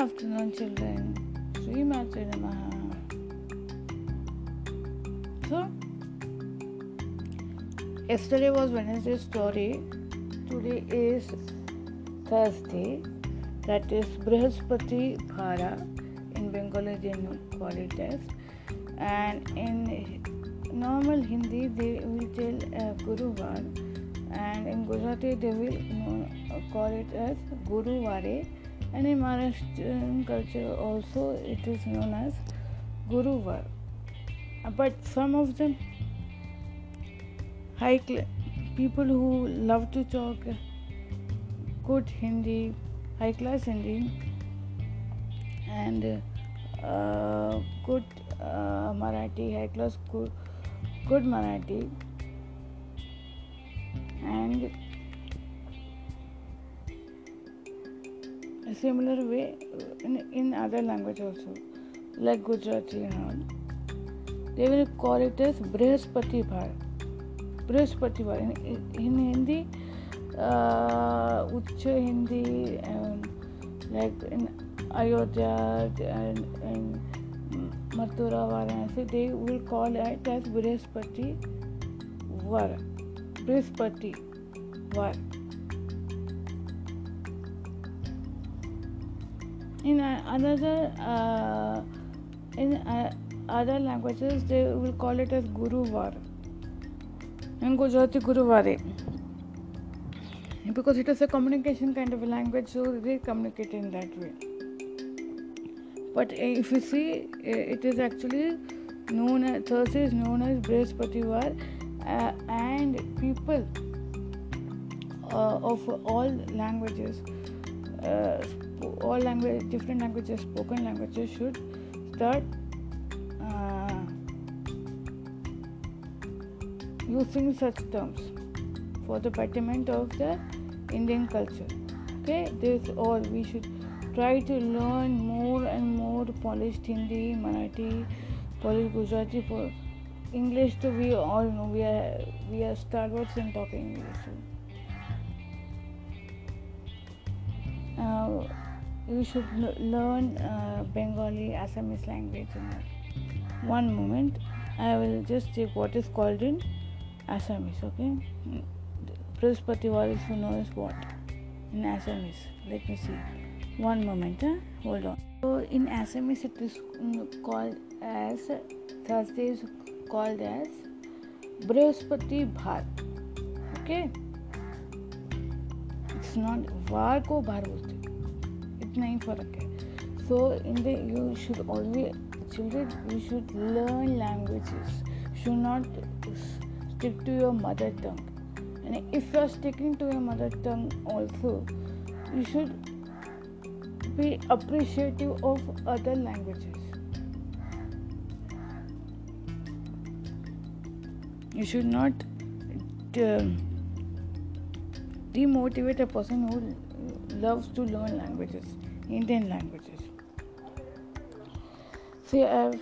afternoon, children. Sri Matre Namaha. So, yesterday was Wednesday's story. Today is Thursday. That is Brihaspati Bhara. In Bengali, they call it as. And in normal Hindi, they will tell uh, Guruvar. And in Gujarati, they will know, call it as Guru Guruvare and in Maharashtrian culture also it is known as Guruvar. But some of them high cl- people who love to talk good Hindi, high class Hindi, and uh, good uh, Marathi, high class good, good Marathi, and similar way in, in other language also, like Gujarati and all. They will call it as Brihaspati Bhar. Brihaspati Bhar. In, in Hindi, uh, Ucha Hindi, and like in Ayodhya and, and Mathura, Varanasi, they will call it as Brihaspati Var. Brihaspati Var. In another uh, in uh, other languages they will call it as guruvar in gujarati guruvare. Because it is a communication kind of a language so they communicate in that way. But if you see it is actually known as thursday is known as brihaspativar uh, and people uh, of all languages uh, all language different languages spoken languages should start uh, using such terms for the betterment of the indian culture. Okay this all we should try to learn more and more polished hindi marathi polished gujarati for english too we all know. We are we are stalwarts in talking english. Uh, you should learn uh, Bengali, Assamese language. One moment, I will just check what is called in Assamese. Okay, Brihaspati Varis who knows what in Assamese. Let me see. One moment. Huh? Hold on. So in Assamese it is called as Thursday is called as Brihaspati Bhar. Okay. It's not var ko को so in the you should always children you should learn languages. You should not stick to your mother tongue. And if you are sticking to your mother tongue also you should be appreciative of other languages. You should not um, demotivate a person who loves to learn languages. Indian languages. See, I've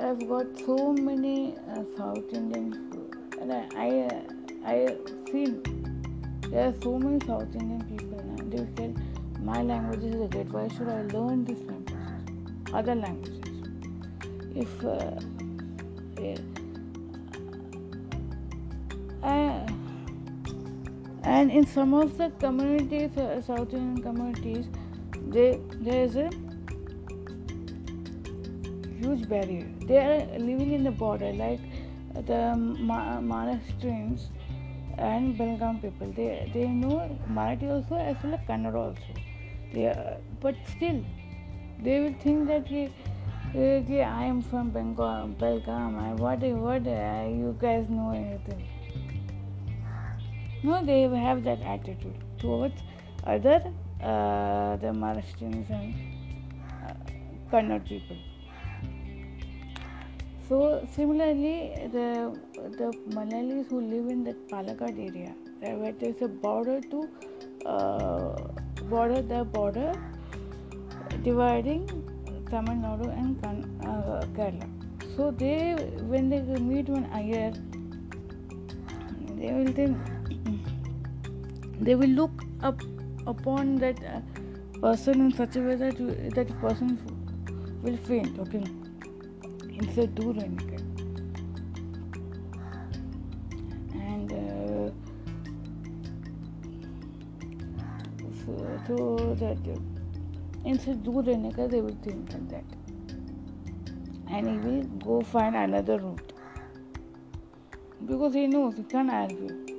I've got so many uh, South Indian, and I, I I feel there are so many South Indian people now. They say my language is good. Why should I learn this language? Other languages. If uh, I, and in some of the communities uh, south indian communities there is a huge barrier. They are living in the border like the Ma- Maharashtrians and Belgaum people. They they know Marathi also as well as Kannada also. They are, but still they will think that he, he, I am from Bengal Belgaum. I, what what uh, you guys know anything? No, they have that attitude towards other uh, the Maharashtrians and uh, Kannada people. So similarly, the the Malayalis who live in that Palakkad area, where there is a border to uh, border the border dividing Tamil Nadu and uh, Kerala. So they when they meet one Iyer, they will think they will look up upon that uh, person in such a way that you, that person will faint okay? Instead do run okay? and uh, so, so, that uh, instead do run okay, they will think like that. And he will go find another route. Because he knows he can't argue.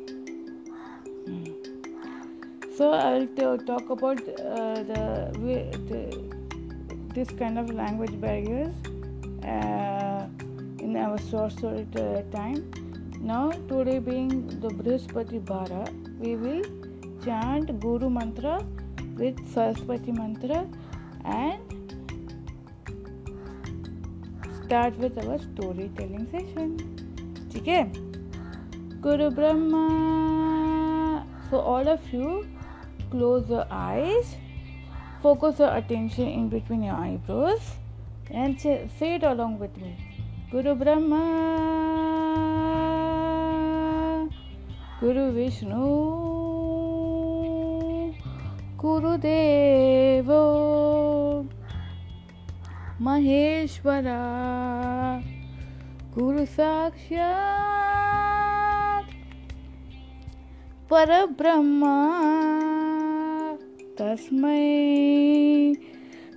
So I'll t- talk about uh, the, the this kind of language barriers uh, in our short story time. Now today being the Brihaspati Bhara, we will chant Guru Mantra with Saraswati Mantra and start with our storytelling session. Okay? Guru Brahma. So all of you close your eyes focus your attention in between your eyebrows and say, say it along with me guru brahma guru vishnu guru devo maheshwara guru sakshat परब्रह्मा तस्मै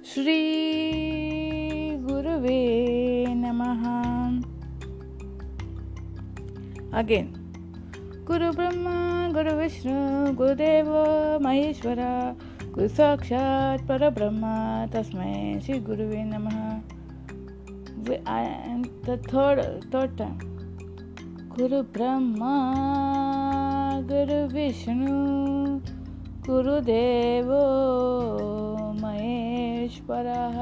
श्रीगुरुवे नमः। Again गुरुब्रह्मा गुरुविष्णु गुरुदेव महेश्वर गुरु साक्षात् परब्रह्म तस्मै श्री गुरुवे नमः and the third third time. Guru brahma, guru vishnu गुरुदेवो महेश्वरः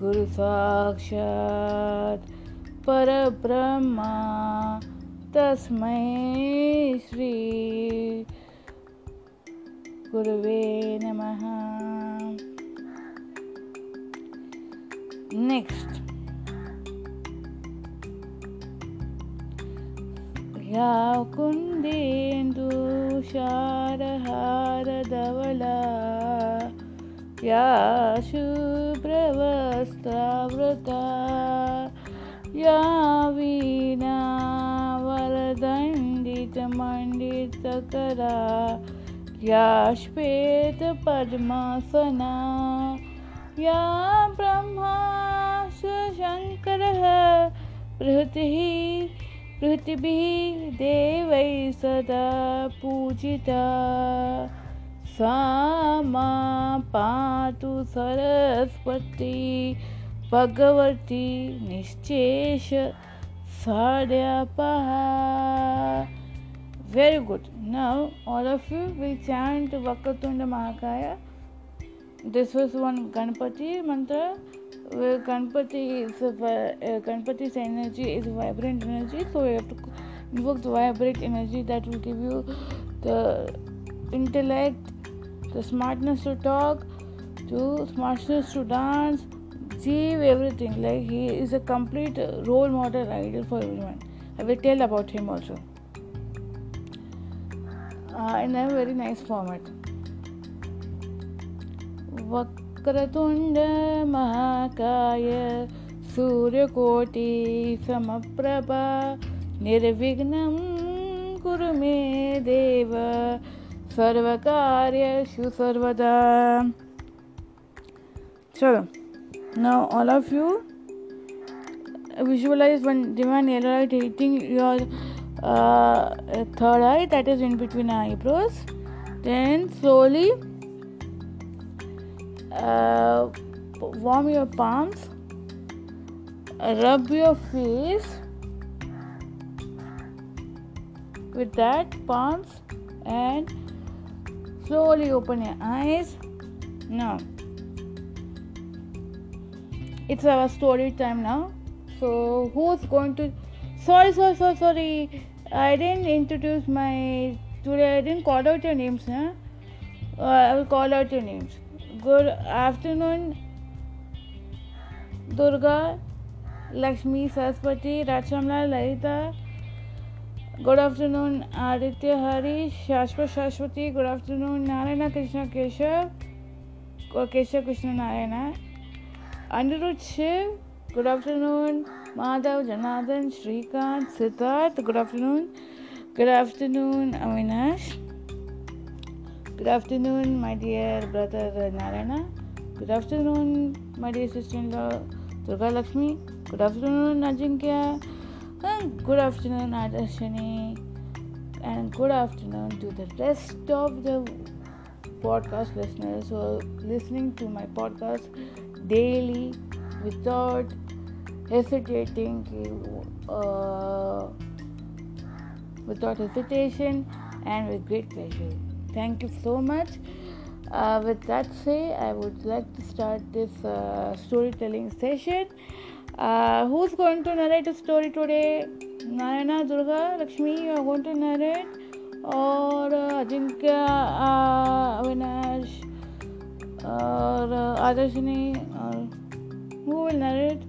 गुरुसाक्षात् परब्रह्मा तस्मै श्री गुरुवे नमः। नेक्स्ट या कुन्देन्दुषारहारधवला या शुभ्रवस्त्रावृता या वीणा वरदण्डितमण्डितकरा या श्वेतपद्मासना या ब्रह्मा शङ्करः बृहतिः पृथ्वी देव सदा पूजिता। सामा पातु सरस्वती, भगवती निश्चेष सड्यापहा very good now all of you will chant Vakratunda महाकाय दिस वन गणपति मंत्र Ganpati is a, uh, Ganpati's energy is vibrant energy, so you have to invoke the vibrant energy that will give you the intellect, the smartness to talk, to smartness to dance, achieve everything. Like he is a complete role model ideal for everyone. I will tell about him also. Uh, in a very nice format. चक्रतुण्ड महाकाय सूर्यकोटि समप्रभा, निर्विघ्न कुरु मे देव, सर्वकार्यषु सर्वदा। चलो now all of you visualise one divine air light your third eye that is in between eyebrows then slowly uh, warm your palms, rub your face with that palms and slowly open your eyes. Now it's our story time now. So who's going to? Sorry, sorry, sorry, sorry. I didn't introduce my today. I didn't call out your names, huh? Uh, I will call out your names. Good afternoon, Durga, Lakshmi, Saraswati रक्षमला Lalita. Good afternoon, Aditya, Hari, Shashwat Saraswati good afternoon, Narayan, Krishna, Keshav Keshav, Krishna, Narayan. Aniruddh, Shiv. Good afternoon, Madhav, Janardhan, Shrikant, Siddharth. Good afternoon good afternoon, Avinash. Good afternoon, my dear brother Narayana, good afternoon, my dear sister-in-law Durga Lakshmi, good afternoon, Ajinkya, and good afternoon, Adarshani, and good afternoon to the rest of the podcast listeners who are listening to my podcast daily without hesitating, uh, without hesitation, and with great pleasure. Thank you so much. Uh, with that say, I would like to start this uh, storytelling session. Uh, who's going to narrate a story today? Narayana, Durga, Lakshmi, you are going to narrate, or uh, Ajinkya, uh, Avinash, or uh, Adarshini, or who will narrate?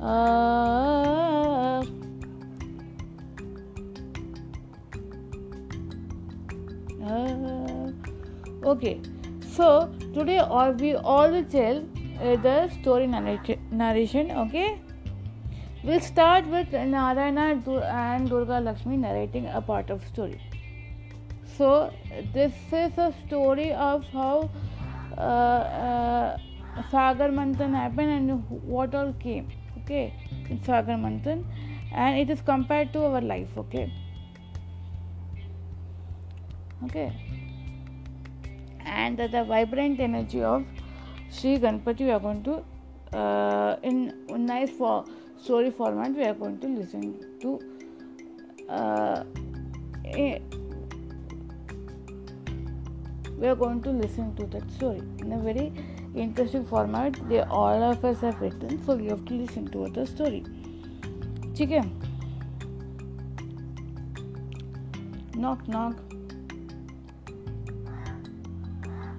Uh, uh, okay, so today all we all will tell uh, the story narration. Okay, we'll start with Narayana and Durga Lakshmi narrating a part of story. So this is a story of how uh, uh, Sagar Manthan happened and what all came. Okay, in Sagar Manthan, and it is compared to our life. Okay. Okay. And the, vibrant energy of Sri Ganpati we are going to uh, in, nice for story format we are going to listen to uh, we are going to listen to that story in a very interesting format they all of us have written so you have to listen to the story ठीक है knock knock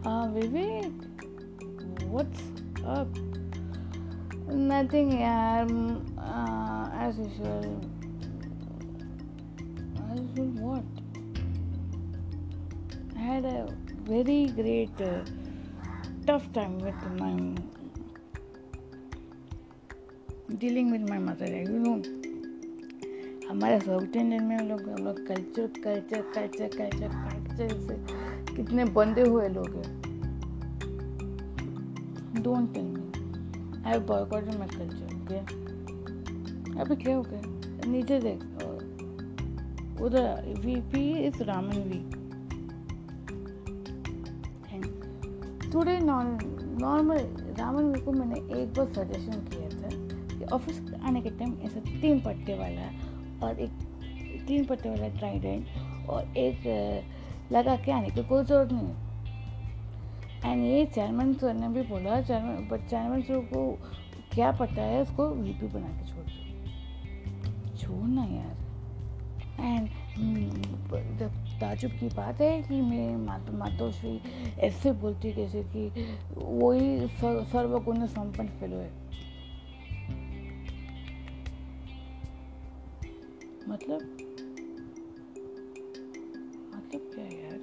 ah Vivek what's up nothing yaar uh, as usual as usual what I had a very great uh, tough time with my dealing with my mother you know हमारे South Indian में हम लोग हम लोग culture culture culture culture culture से कितने बंधे हुए लोग हैं? Don't tell me I boycotted my culture okay अभी क्या हो गया? नीचे देख उधर VP is Raman V today normal Raman V को मैंने एक बार सजेशन किया था कि ऑफ़िस आने के टाइम ऐसा तीन पट्टे वाला और एक, तीन पट्टे वाला ट्राइडेंट और एक लगा के आने की कोई ज़रूरत नहीं एंड ये चेयरमैन सर ने भी बोला चेयरमैन बट चेयरमैन सर को क्या पता है, उसको वीपी बना के छोड़ दो। छोड़ना यार। एंड जब ताजुब की बात है कि मेरे मातोश्री ऐसे बोलती कैसे कि वही सर्वगुण संपन्न फेलो है। मतलब? मतलब क्या यार।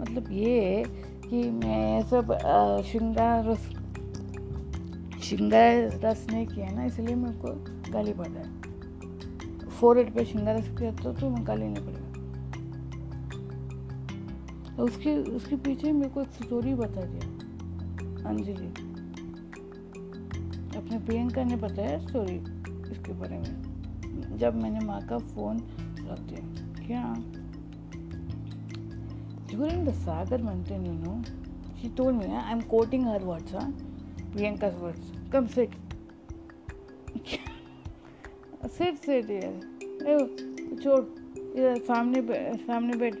मतलब ये कि मैं सब श्रृंगार रस श्रृंगार रस नहीं किया ना इसलिए मेरे को गाली पड़ है। फोर एट पे श्रृंगार रस किया तो, तो गाली नहीं पड़ेगा उसके उसके पीछे मेरे को एक स्टोरी बता दिया अंजलि। अपने प्रियंका ने बताया स्टोरी इसके बारे में? जब मैंने माँ का फ़ोन रख दिया क्या during the Sagar Manthan, you know, she told me, I'm quoting her words, huh? Priyanka's words. Come sit. sit, sit यार छोड़ इधर सामने सामने बैठ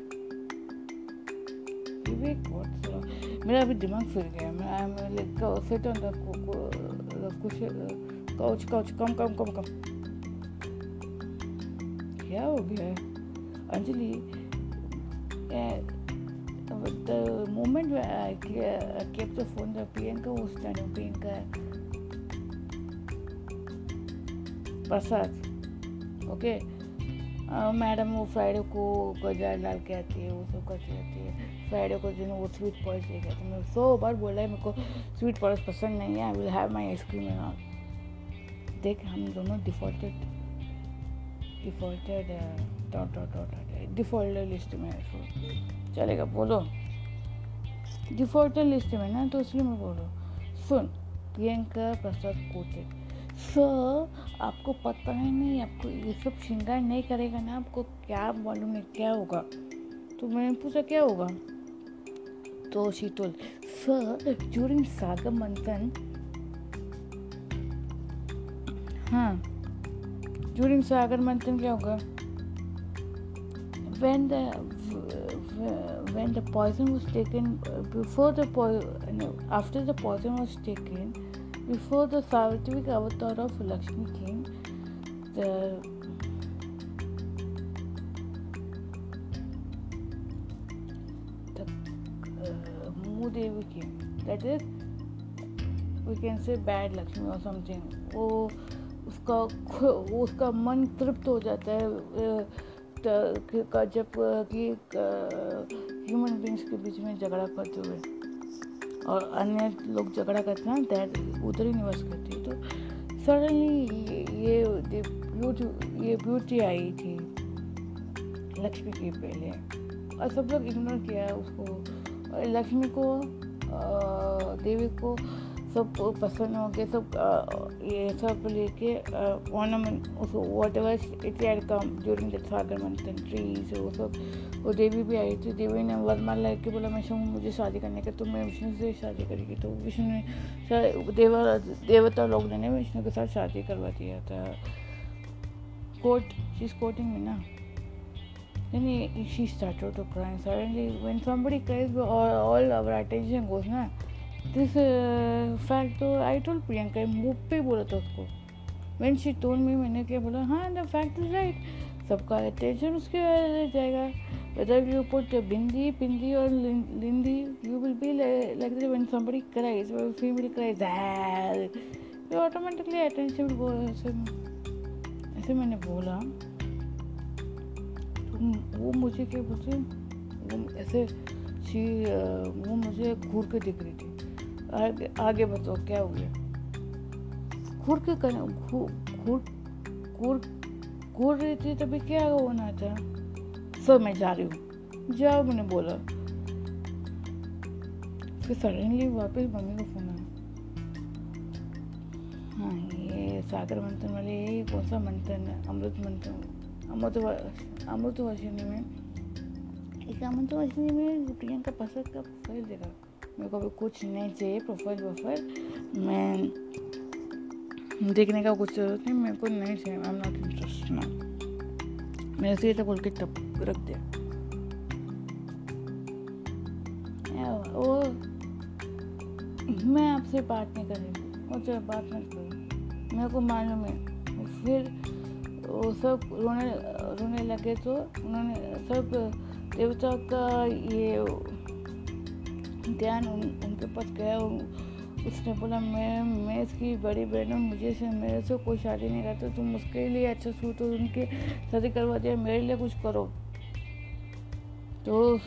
विवेक बहुत मेरा अभी दिमाग फिर गया मैं I am like sit on the couch couch come come come come क्या हो गया Anjali the moment where I kept the phone, the Priyanka was Prasad. Okay. Madam वो फ्राइडे को गजा डाल के आती है वो सब करती रहती है फ्राइडे को जो वो स्वीट पॉइस लेके आती है मैं सौ बार बोला है मेरे को स्वीट पॉइस पसंद नहीं है I will have my ice cream देख हम दोनों defaulted defaulted dot dot dot defaulted list में है चलेगा, बोलो। डिफॉल्टेड लिस्ट में ना तो इसलिए मैं बोल सुन प्रियंका प्रसाद कोटेड सर आपको पता है नहीं, आपको ये सब श्रृंगार नहीं करेगा ना, आपको क्या मालूम है, क्या होगा? तो मैंने पूछा, क्या होगा? तो शी टोल सर ड्यूरिंग सागर मंथन हाँ। ड्यूरिंग सागर मंथन क्या होगा when the when the poison was taken before the poison no, after the poison was taken Before the Savitric avatar of Lakshmi came, the the uh, Mudevi came. That is, we can say bad Lakshmi or something. वो उसका उसका मन तृप्त हो जाता है जब कि ह्यूमन बींग्स के बीच में झगड़ा करते हुए। और अन्य लोग झगड़ा करते हैं दैट उधर ही निवास करती है। तो सडनली ये ब्यूटी ये ब्यूटी आई थी, लक्ष्मी की पहले। और सब लोग इग्नोर किया उसको। लक्ष्मी को देवी को सब पसंद हो गए सब ये सब लेके ऑर्नामेंट उसको whatever it had come during the सागर मंथन ट्रीज वो सब वो देवी भी आई थी देवी ने वरमाल लेके बोला मैं शहूँ मुझे शादी करने का तो मैं विष्णु से शादी करेगी। तो विष्णु ने देवा देवता लोग ने विष्णु के साथ शादी करवा दिया था। कोर्ट शी कोटिंग में ना। then he, she started to cry suddenly when somebody cries all, all our attention goes na this fact तो आई टोल प्रियंका मुँह पे बोला था उसको. वेन शी टोल मी मैंने क्या बोला? हाँ द फैक्ट इज़ राइट सबका अटेंशन उसके जाएगा। वेदर यू पुट बिंदी, पिंदी और लिंदी you will be like that when somebody cries female cries you automatically attention ऐसे ऐसे मैंने बोला। तो वो मुझे क्या बोलते ऐसे शी वो मुझे घूर के दिख रही थी। आगे आगे बताओ, क्या हो गया? घूर के घूर घूर घूर रही थी तभी क्या होना था? सर, मैं जा रही हूँ। जाओ, मैंने बोला। फिर सडनली वापस मम्मी को फ़ोन आया। हाँ ये सागर मंथन वाले, ये कौन सा मंथन है? अमृत मंथन, अमृत अमृत वर्षिणी में। एक अमृत वर्षिणी में प्रियंका पसंद का फैल देगा मेरे को अभी कुछ नहीं चाहिए प्रोफ़ाइल वोफाइल मैं देखने का कुछ ज़रूरत नहीं, मेरे को नहीं चाहिए। आई एम नॉट इंटरेस्ट ना मेरे से तो बोल के टप रख दिया। वो मैं आपसे बात नहीं कर रही मुझे बात नहीं करी मेरे को मालूम है। फिर वो सब रोने रोने लगे तो उन्होंने सब देवता का ये ध्यान उन, उनके पास गया उसने बोला मैं मैं इसकी बड़ी बहन हूँ मुझे से मेरे से कोई शादी नहीं करता तुम उसके लिए अच्छा सूट हो उनके शादी करवा दिया मेरे लिए कुछ करो। तो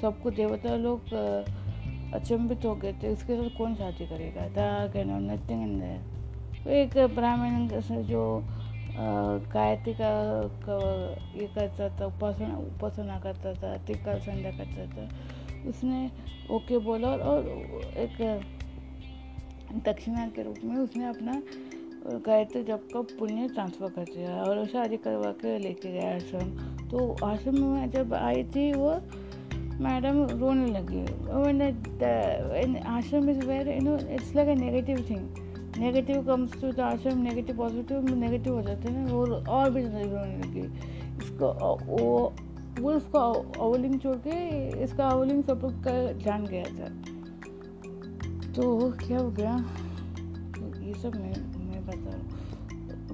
सबको देवता लोग अचंभित हो गए थे उसके साथ कौन शादी करेगा? था कहना नथिंग इन तो एक ब्राह्मण जो गायत्री का, का ये करता था उपासना उपासना करता था टिक्का संध्या करता था उसने ओके बोला और एक दक्षिणा के रूप में उसने अपना गायत्री जब का पुण्य ट्रांसफ़र कर दिया और उसे शादी करवा के लेके गया आश्रम। तो आश्रम में जब आई थी वो मैडम रोने लगी। Ashram is where you know it's like a negative thing negative comes to the ashram negative positive negative हो जाते हैं ना, वो और भी ज़्यादा रोने लगी। इसको वो वो उसका अवलिंग छोड़ के इसका अवलिंग सब लोग का जान गया था। तो क्या हो गया? ये सब मैं मैं बता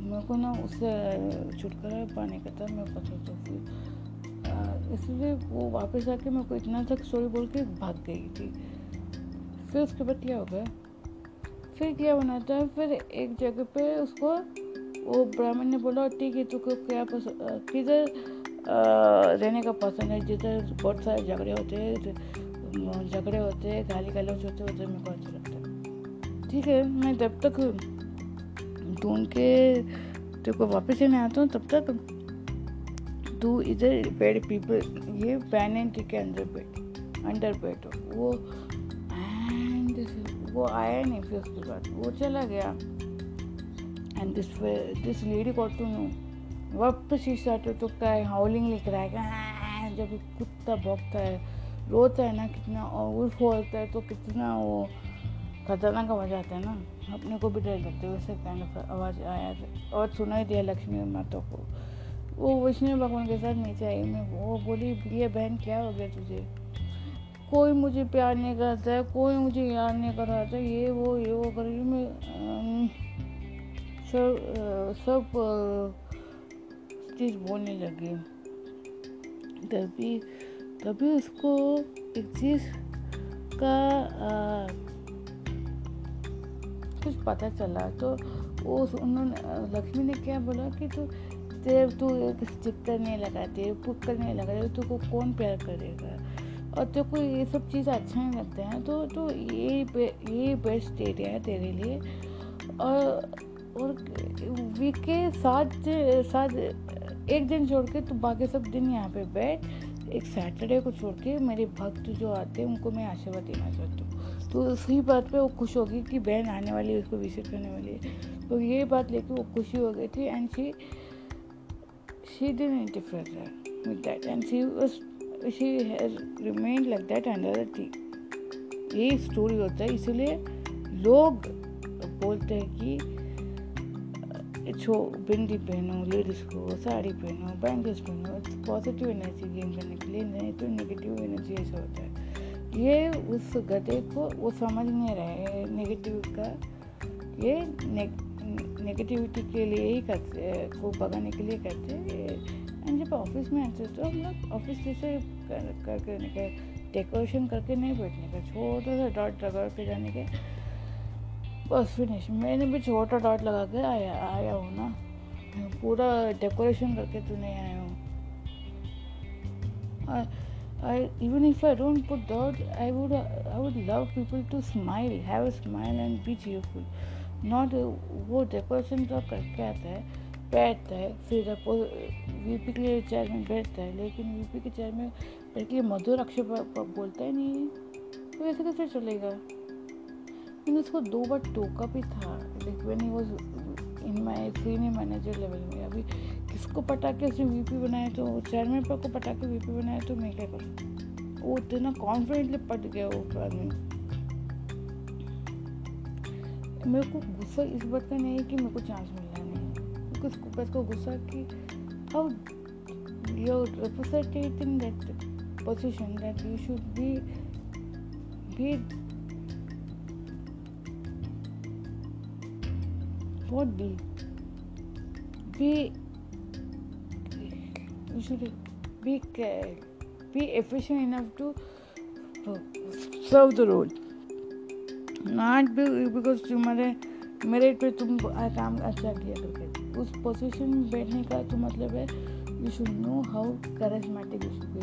मेरे को ना उससे छुटकारा पाने का था, मैं पता तो फिर इसलिए वो वापस आके मेरे को इतना तक स्टोरी बोल के भाग गई थी। फिर उसके बाद क्या हो गया? फिर क्या बना था? फिर एक जगह पे उसको वो ब्राह्मण ने बोला, ठीक है तुमको क्या किधर रहने का पसंद है, जिधर बहुत सारे झगड़े होते हैं झगड़े होते हैं गाली गलौज होते हैं मेरे को अच्छा लगता है। ठीक है, मैं जब तक ढूंढ के तेरे को वापस लेने आता हूँ, तब तक तू इधर बेड पीपल ये पैन एंड के अंदर बैठ अंडर बैठो वो एंड वो आया नहीं, फिर उसके बाद वो चला गया। And this this lady got to know वापस ही स्टार्ट तो क्या हाउलिंग लिख रहा है जब कुत्ता भोगता है, रोता है ना, कितना और उल्फ होता है तो कितना वो खतरनाक आवाज़ आता है ना, अपने को भी डर लगता है, वैसे काइंड आवाज़ आया और सुना ही दिया लक्ष्मी माता को। वो वैष्णव भगवान के साथ नीचे आई, मैं वो बोली ये बहन, क्या हो गया तुझे? कोई मुझे प्यार नहीं करता है, कोई मुझे याद नहीं कर रहा था, ये, वो ये, वो, कर, मैं सब सब चीज़ बोलने लगी। तभी तभी उसको एक चीज़ का आ, कुछ पता चला। तो वो उन्होंने लक्ष्मी ने क्या बोला कि तू तेरे तू एक स्टिकर नहीं लगाती पुक्कर नहीं लगा तू को कौन प्यार करेगा? और तेरे को ये सब चीज़ अच्छा नहीं लगता है तो तो ये ये बेस्ट एरिया है तेरे लिए। और और वीक के साथ साथ एक दिन छोड़ के तो बाकी सब दिन यहाँ पे बैठ, एक सैटरडे को छोड़ के मेरे भक्त जो आते हैं, उनको मैं आशीर्वाद देना चाहती हूँ। तो उसी बात पे वो खुश होगी कि बहन आने वाली है, उसको विज़िट करने वाली है। तो ये बात लेके वो खुशी हो गई थी and she she didn't interfere and she was, she has remained like that under the tree यही स्टोरी होता है, इसीलिए लोग बोलते हैं कि छो बिंदी पहनो लेडीज़ को साड़ी पहनो बैंगल्स पहनो पॉजिटिव एनर्जी गेन करने के लिए नहीं तो नेगेटिव एनर्जी ऐसा होता है। ये उस गधे को वो समझ नहीं रहे नेगेटिव का। ये नेगेटिविटी के लिए ही करते को भगाने के लिए करते एंड जब ऑफ़िस में आते तो हम लोग ऑफ़िस जैसे करके कर, कर डेकोरेशन करके नहीं बैठने का छोटा सा डॉट लगा के जाने के। बस फिनिश मैंने भी छोटा डॉट लगा के आया आया हूँ ना। पूरा डेकोरेशन करके तो नहीं आया हूँ। Even if I don't put dot, I would I would love people to smile, have a smile and be cheerful. Not वो डेकोरेशन तो करके आता है बैठता है फिर वीपी के चेयर में बैठता है लेकिन वीपी के चेयर में बैठ के मधुर अक्षर बोलता ही नहीं तो ऐसे कैसे चलेगा? मैंने उसको दो बार टोका भी था। Like when he was in my senior manager level में। अभी किसको पटा के उसने वीपी बनाया तो चेयरमैन पर को पटा के वीपी बनाया तो मैं क्या करूँ? वो इतना कॉन्फिडेंटली पट गया वो आदमी मेरे को गुस्सा इस बात का नहीं है कि मेरे को चांस मिलना नहीं है। मेरे को गुस्सा कि how you representing that position that you should be be what be? Be you should be be efficient enough to serve the role not be, because तुम्हारे, मेरे पे तुम काम अच्छा किया करके। उस पोजीशन में बैठने का तो मतलब है you should know how charismatic you should be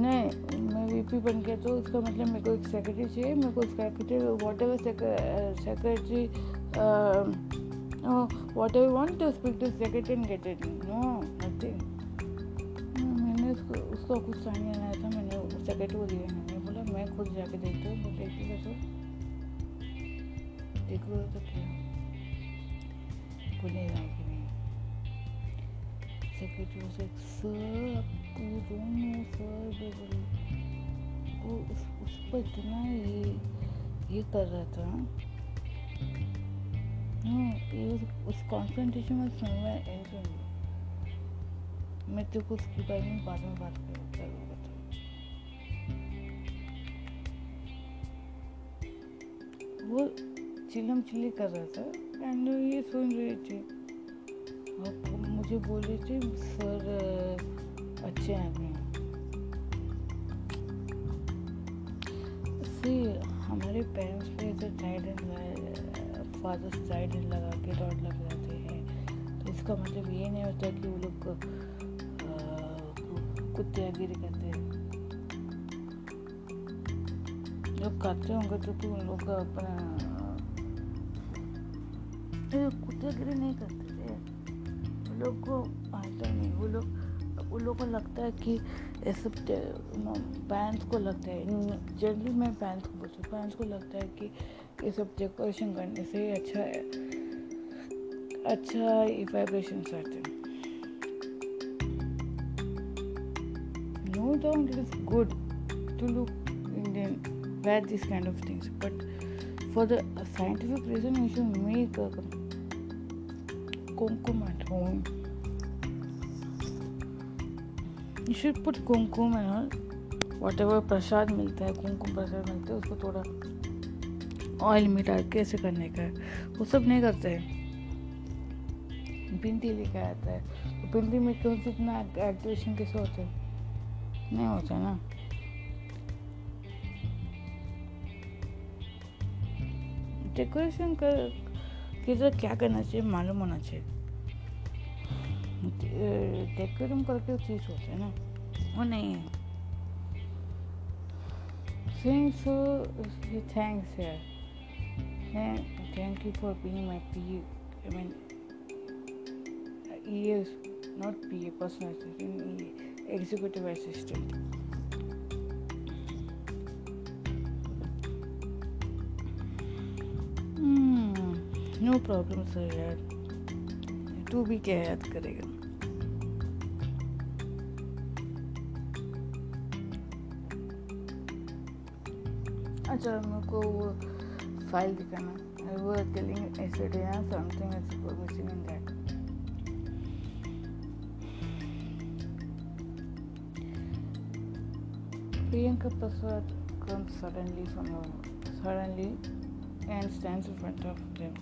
नहीं, मैं वीपी बन गया तो उसका मतलब मेरे को एक सेक्रेटरी चाहिए, मेरे को secretary whatever secretary oh, whatever you want to speak to secretary and get it. No, nothing. मैंने उसको उसको कुछ साइन लेना था मैंने सेक्रेटरी को दिया मैंने बोला मैं खुद जाके देखती हूँ बोले ठीक है सर देख लो तो क्या बोलेगा कि नहीं सेक्रेटरी से सर आपको दोनों सर बोले वो उस, उस पर इतना ये ये कर रहा था No, it was, उस कॉन्फ्रेंटेशन में somewhere else only. मैं तेरे को उसके बारे में बाद में बात करूँगा वो चिलम चिल्ली कर रहा था एंड ये सुन रही थी। और मुझे बोल रही थी सर अच्छे आदमी हमारे पेरेंट्स पे ऐसे गाइडेंस फादर साइड लगा के डॉट लग जाते हैं। तो उसका मतलब ये नहीं होता कि वो लोग कुत्तेगिरी करते हैं। जब करते होंगे तो तुम लोग अपना कुत्तेगिरी नहीं करते थे। वो लोग को आता नहीं। वो लोग वो लोग को लगता है कि सब पैंस को लगता है। जनरली मैं पैंस को बोलती हूँ। पैंस को लगता है कि ये सब डेकोरेशन करने से अच्छा है। अच्छा ये वाइब्रेशन आते हैं। No doubt it is good to look Indian wear this kind of things but for the scientific reason you should make kumkum at home you should put kumkum and all whatever prasad मिलता है कुमकुम प्रसाद मिलता है, उसको थोड़ा oil में डाल के करने का है? वो सब नहीं करते हैं। भिंडी लेकर आता है। तो भिंडी में कौन सी इतना एक्टिवेशन कैसे होते नहीं होता ना। डेकोरेशन कर किधर क्या करना चाहिए मालूम होना चाहिए। डेकोरेशन करके चीज़ होते है ना। वो नहीं है। Thanks, yeah. Thank you for being my PA. I mean, EA is not PA, personal assistant, EA, executive assistant. No problem sir यार तू भी क्या याद करेगा अच्छा मेरे को file the. I was telling yesterday ah, something is missing in that. Priyanka Paswad comes suddenly from over, suddenly and stands in front of them.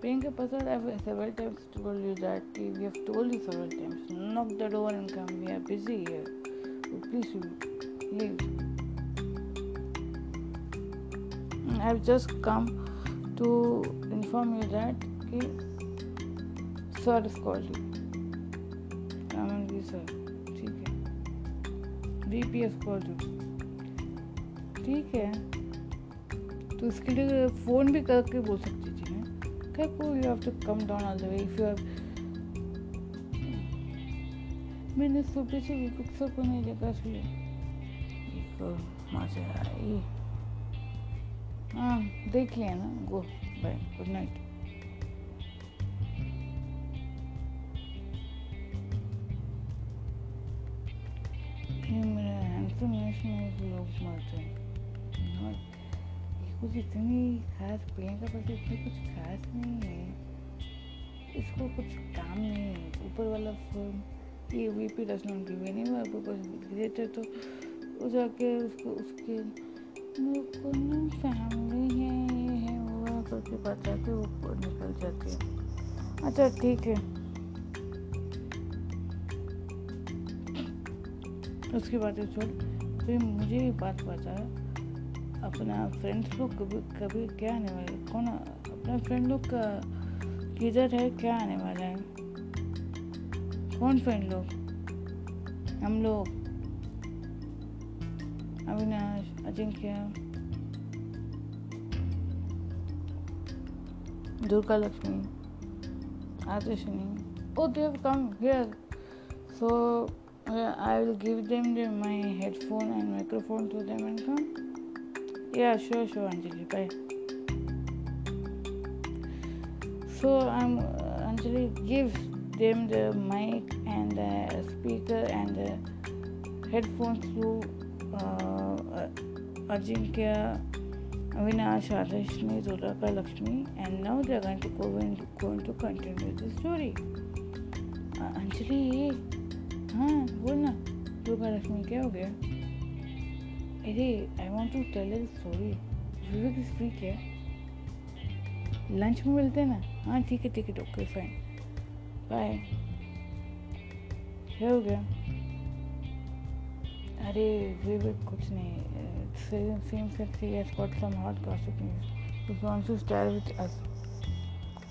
Priyanka Paswad, I have several times told you that we have told you several times. Knock the door and come. We are busy here. Please leave. I just come to inform you that कि sir is जी sir ठीक है. V P S called you ठीक है. तो इसके लिए phone भी करके बोल सकती थी मैं. क्या को you have to come down all the way if you have मैंने सोचे से विकसों को नहीं जगह से एक आई। हाँ देख लिया ना गो बाय गुड नाइट लोग मरते हैं। कुछ इतनी खास प्रियंका बस इतनी कुछ खास नहीं है। इसको कुछ काम नहीं है। ऊपर वाला फ़ोन ये V P not give any were because देते तो वो जाके उसको, उसके मेरे को फैमिली है ये है वो करके बता के निकल जाते हैं अच्छा ठीक है उसकी बातें छोड़ फिर मुझे ये बात बता अपना फ्रेंड्स लोग कभी कभी क्या आने वाले कौन अपना फ्रेंड लोग का किधर है क्या आने वाला है कौन फ्रेंड लोग हम लोग Avinash Ajinkya Durga Lakshmi आतिशनी oh they have come here so uh, i will give them the, my headphone and microphone to them and come Yeah, sure, sure, Anjali. Bye. So I'm uh, Anjali gives them the mic and the speaker and the headphones to uh, Ajinkya, Avinash Radhalakshmi Durga, Lakshmi and नव Jagan to going to continue the story Anjali हाँ बोल ना, दुर्गा, लक्ष्मी, क्या हो गया? अरे I want to tell the story Vivek free क्या lunch में मिलते हैं ना? हाँ ठीक है ठीक है ओके फाइन बाय क्या हो गया? अरे वे, कुछ नहीं. Same sex he has got some hot gossip news he wants to share with us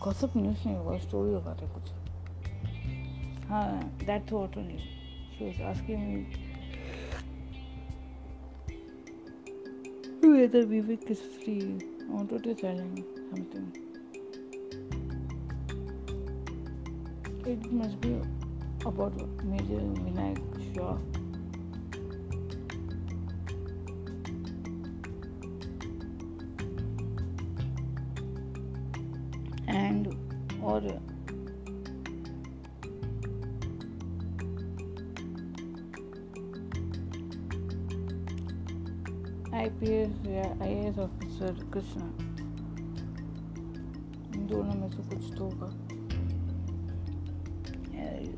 gossip news नहीं होगा स्टोरी होगा तो कुछ हाँ that thought only she was asking me whether Vivek is free. I wanted to tell him something. It must be about Major Vinayak Shaw. या IAS officer Krishna दोनों में से कुछ तो होगा।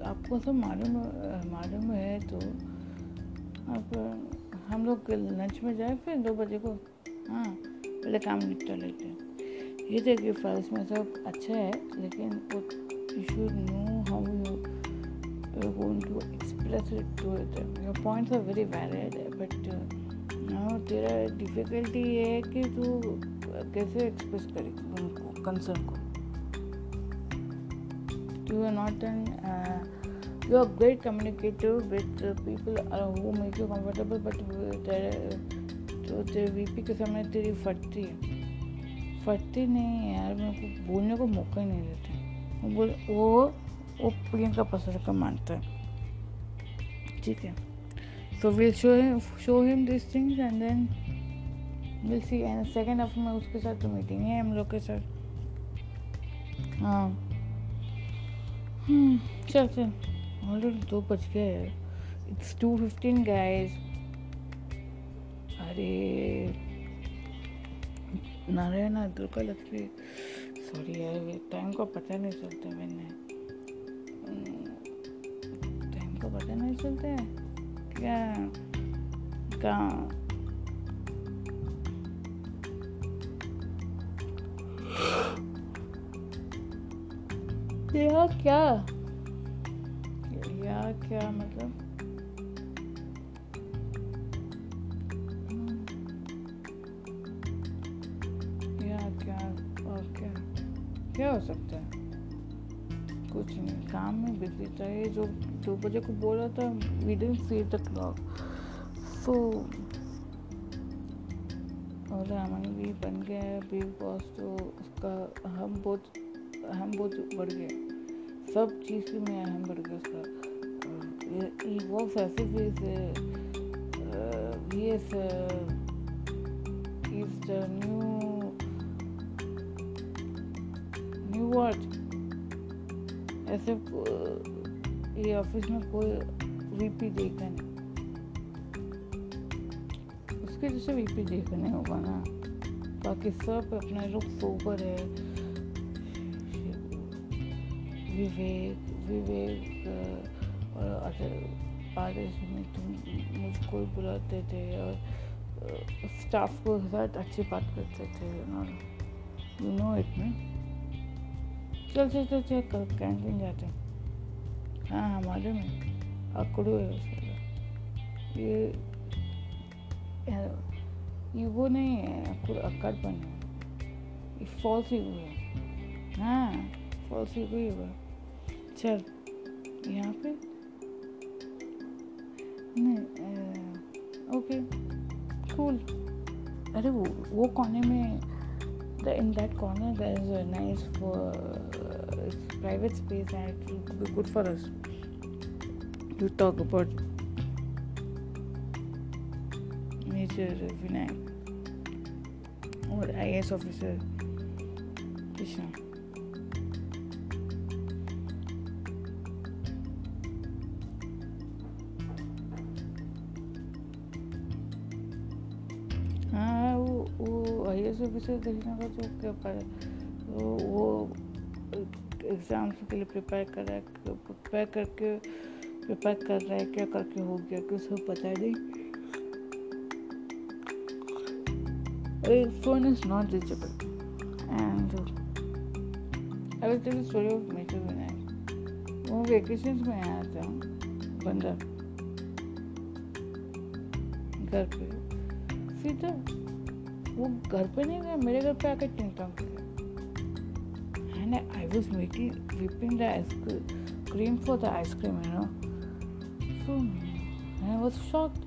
आपको सब मालूम मालूम है तो आप, हम लोग लंच में जाए फिर दो बजे को। हाँ पहले काम निपटा लेते हैं। ये देखिए फाइल्स में सब अच्छा है, लेकिन वो should know how you going to express it to it your points are very valid but no तेरा डिफ़िकल्टी ये है कि तू कैसे एक्सप्रेस करे उनको कंसर्न को? You are a great communicator with uh, people uh, who make you comfortable but तेरे तो तेरे वीपी के सामने तेरी फटती है। फटती नहीं है यार मेरे को बोलने को मौका ही नहीं देते। वो वो वो प्रियंका पसंद का मानता है। ठीक है। So we'll show him show him these things and then we'll see. And second half, में उसके साथ तो मीटिंग है हम लोग के साथ। हाँ। हम्म चल चल। ऑलरेडी दो बज गए इट्स टू फिफ्टीन गाइस अरे। नारायण दुर्गा लक्ष्मी सॉरी यार टाइम का पता नहीं चलता मैंने। टाइम का पता नहीं चलता है। क्या क्या या क्या मतलब। या क्या और क्या क्या हो सकता है। कुछ नहीं। काम में बिज़ी ये जो दो बजे को बोला था we didn't see the clock so और अमन भी बन गया है बिग बॉस तो उसका हम बहुत हम बहुत बढ़ गए। सब चीज़ में अहम बढ़ गया उसका। if he's uh, he is new what ऐसे ये ऑफ़िस में कोई वीपी देखा नहीं। उसके जैसे वीपी देखा नहीं होगा ना। बाकी सब अपना लोग सोबर है। विवेक विवेक और आदेश में तुम मुझको बुलाते थे और स्टाफ को साथ अच्छी बात करते थे। यू नो इट में चल चल चल चल, कल कैंटीन जाते। हैं हाँ हमारे में अकड़ू है उसका ये वो नहीं है अक्कड़पन है। ये फॉल्स ही हुआ। है हाँ फॉल्स ही हुई हुआ। चल, यहाँ पे। नहीं ओके कूल अरे, वो वो कोने में the, in that corner there is a nice uh, private space it will be good for us to talk about Major Vinayak or IS officer Krishna. S Krishna का जो क्या पर वो एग्ज़ाम्स के लिए प्रिपेयर कर रहा है प्रिपेयर करके प्रिपेयर कर रहा है, क्या करके हो गया कि उसको पता नहीं। Phone is not reachable and I will story of major Vinayak वो वेकेशन में आया था, बंदा। घर पे। सीधा वो घर पे नहीं गया मेरे घर पे आकर टिंग टॉन्ग किया I, I was making whipping the ice cream for the ice cream, you know. So and I was shocked.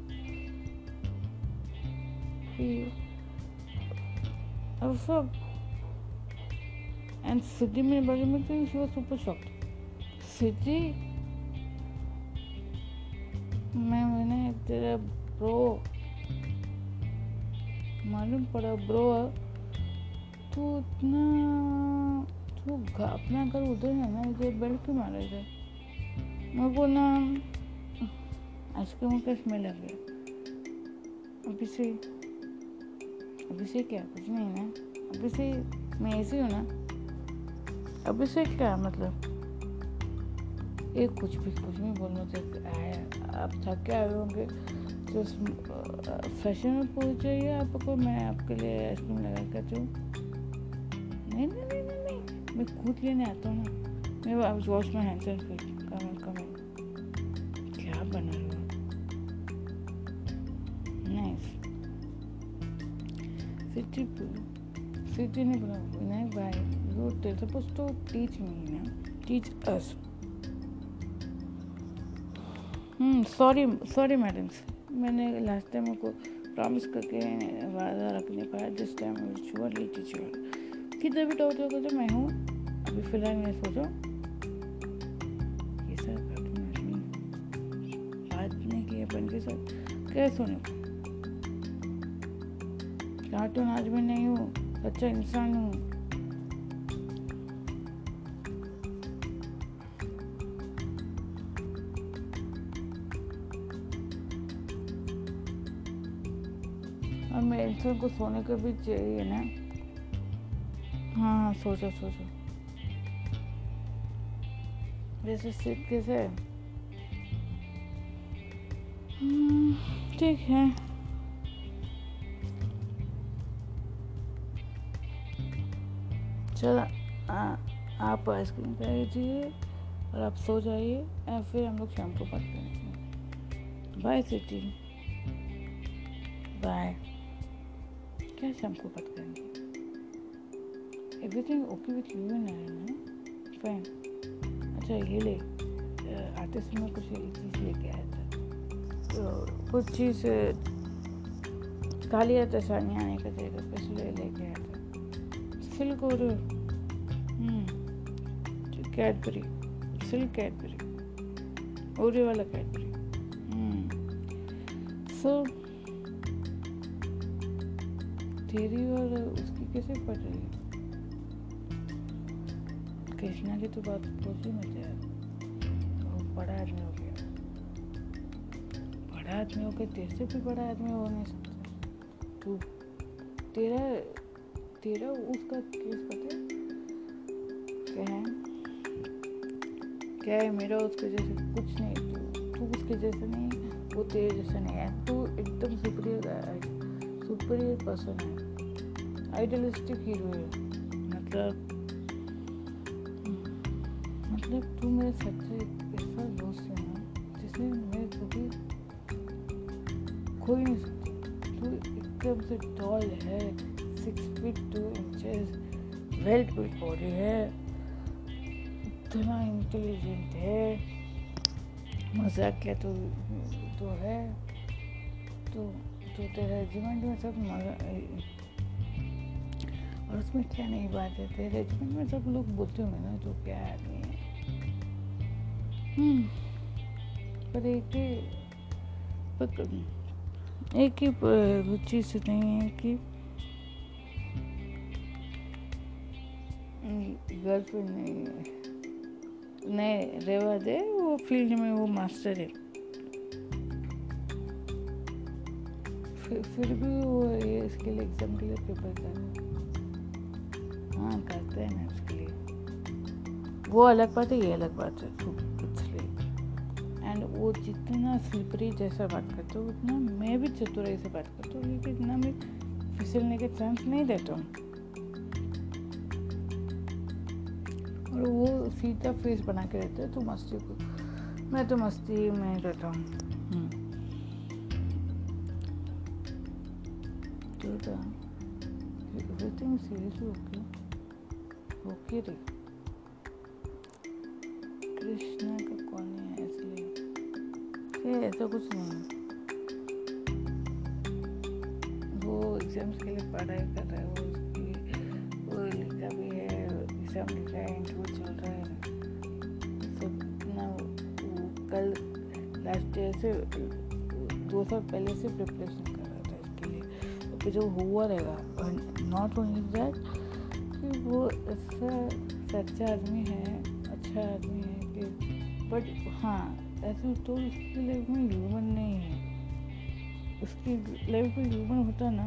And Siddhi made making, she was super shocked. Siddhi, मैं मैंने तेरा ब्रो मालूम पड़ा ब्रो, तू इतना, तू अपना घर उधर है ना, इधर बेल्ट क्यों मारा इधर। मैं बोला आइसक्रीम का स्मेल आ गया। अभी से अभी से क्या, कुछ नहीं ना। अभी से मैं ऐसी हूँ ना, अभी से क्या मतलब? एक कुछ भी, कुछ नहीं बोलना आया, आप थक के आए होंगे। तो फ़ैशन में पूछ जाइए आपको मैं आपके लिए आइसक्रीम लगा कर दूँ नहीं नहीं नहीं नहीं नहीं, मैं खुद लेने आता हूँ ना। मैं wash my hands and come come क्या बना रहा नाइस सिटी सिटी ने बोला विनायक भाई। You tell suppose to teach me ना। Teach us sorry sorry madam मैंने लास्ट टाइम उनको प्रॉमिस करके वादा रख नहीं पाया जिस टाइम श्योरली टीचर किधर भी डाउट होगा तो मैं हूँ। अभी फ़िलहाल मैं सोचो। ये सर बात नहीं की अपन के साथ। क्या सुनो। कार्टून आज मैं नहीं हूँ। अच्छा इंसान हूँ। इंसान को सोने के भी चाहिए ना? हाँ सोचो सोचो जैसे सीट कैसे हम्म, ठीक है। चलो आप आइसक्रीम खा लीजिए और आप सो जाइए और फिर हम लोग शाम को बात करेंगे। Bye city. बाय। क्या शाम को बात करेंगे? Everything okay with you and I ना? फाइन अच्छा ये ले आते समय कुछ एक चीज़ लेके आया था। तो कुछ चीज़ खा लिया था सानी आने का देगा इसलिए लेके आया था। सिल्क और कैडबरी सिल्क कैडबरी ओरे वाला कैडबरी सो तेरी और उसकी कैसे पड़ रही है? कृष्णा की तो बात पूछ ही मत यार। वो बड़ा आदमी हो गया। बड़ा आदमी हो गया? तेरे से भी बड़ा आदमी हो नहीं सकता। तू तेरा तेरा उसका केस पता है? क्या है? क्या है? मेरा उसके जैसे कुछ नहीं। तू तू उसके जैसा नहीं वो तेरे जैसा नहीं है। तू एकदम सुपरियर सुपरियर पर्सन है। आइडियलिस्टिक हीरो है। मतलब मतलब तू मेरे सच्चा ऐसा दोस्त है ना जिसे मैं कभी खो ही नहीं सकती। तू एकदम से टॉल है six feet two inches well built body है, इतना इंटेलिजेंट है, मज़ाक क्या तो तो है तो तो तेरा रेजिमेंट में सब मज़ा और उसमें क्या नहीं बात है तेरे रेजिमेंट में सब लोग बोलते होंगे ना जो क्या आदमी है। हम्म, पर एक ही एक ही चीज़ नहीं है कि गर्लफ्रेंड नहीं है। नहीं रेवा दे वो फ़ील्ड में वो मास्टर है। फिर, फिर भी वो ये इसके लिए एग्ज़ाम के लिए प्रिपेयर कर रहे हाँ। करते हैं ना उसके लिए। वो अलग बात है ये अलग बात है एंड वो जितना स्लिपरी जैसा बात करते हो उतना मैं भी चतुराई से बात करता हूँ लेकिन इतना मैं फिसलने के चांस नहीं देता हूँ। और वो सीधा फेस बना के रहते हैं तो मस्ती को मैं तो मस्ती में रहता हूँ। तो एवरीथिंग सीरियसली ओके ओके रे कृष्णा का कौन है इसलिए ऐसा कुछ नहीं वो एग्ज़ाम्स के लिए पढ़ाई कर रहा है, वो उसकी, वो लिखा भी है एग्ज़ाम लिख है इंटरव्यू चल रहा है। सब ना कल लास्ट ईयर से, दो साल पहले से तो जो हुआ रहेगा। नॉट ओनली दैट कि वो ऐसा सच्चा आदमी है अच्छा आदमी है कि बट हाँ ऐसे तो उसकी लाइफ में ह्यूमन नहीं है। उसकी लाइफ में ह्यूमन होता ना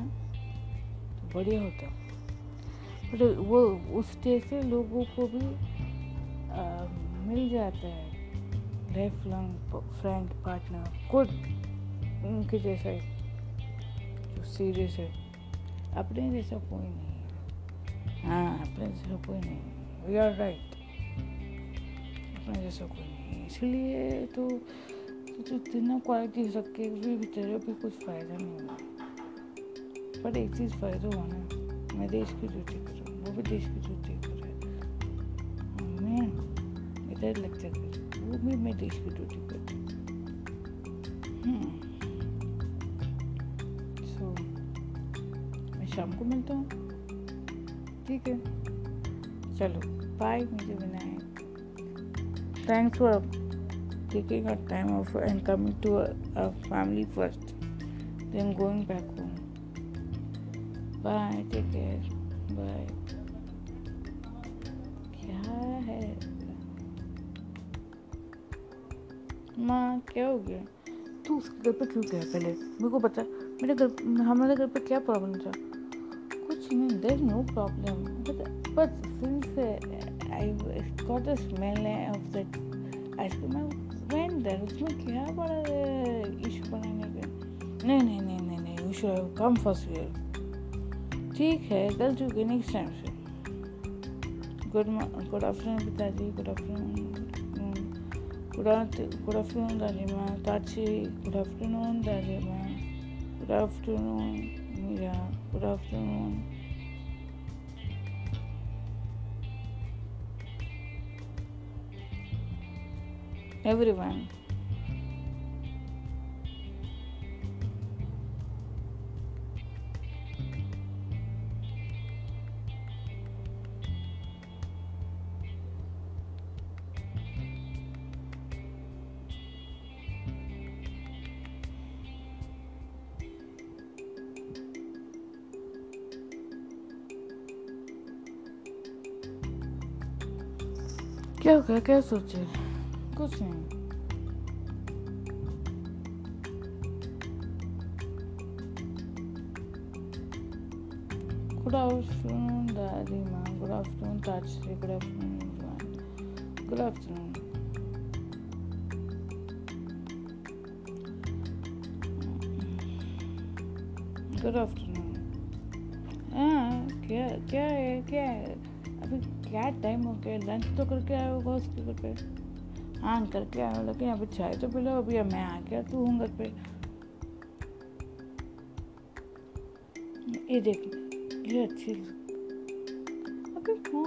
तो बढ़िया होता। बट वो उस स्टेज से लोगों को भी आ, मिल जाता है। Life long friend partner good उनके जैसा सीरियस है। अपने जैसा कोई नहीं है। हाँ अपने जैसा कोई नहीं वी आर राइट अपने जैसा कोई नहीं इसलिए तो तो इतना क्वालिटी रख के भी बेचारे भी कुछ फ़ायदा नहीं हुआ पर एक चीज़ फ़ायदा हुआ ना, मैं देश की ड्यूटी कर रहा हूँ। वो भी देश की ड्यूटी कर रहा है। मैं इधर लेक्चर कर वो भी मैं देश की ड्यूटी कर रही हूँ। शाम को मिलता हूँ। ठीक है। चलो बाय मुझे बनाए thanks for a time off and coming to a, a family first, then going back home. Bye, take care. Bye. क्या है? माँ क्या हो गया? तू उसके घर पे क्यों गया पहले? मेरे को पता मेरे घर हमारे घर पे क्या प्रॉब्लम था? कुछ नहीं देर no problem but since I got a smell of that ice cream went there उसमें क्या बड़ा इशू बनाने का नहीं नहीं नहीं नहीं नहीं you should have come first year ठीक है गल चुके नेक्स्ट टाइम से गुड गुड आफ्टरनून पिताजी good afternoon good good afternoon दादी माँ ताची गुड आफ्टरनून दादी माँ good afternoon Meera good afternoon everyone. क्या क्या क्या सोचे खुश हैं गुड आफ्टरनून दादी माँ good afternoon Tajashri good afternoon जवान गुड आफ्टरनून गुड आफ्टरनून हाँ क्या क्या है क्या है अभी क्या टाइम हो गया लंच तो करके आए हो घोष के घर हाँ करके आया लेकिन अभी चाय तो पिलाओ अभी मैं आ गया तू हूँ घर पे। ये देख ये अच्छी अभी हाँ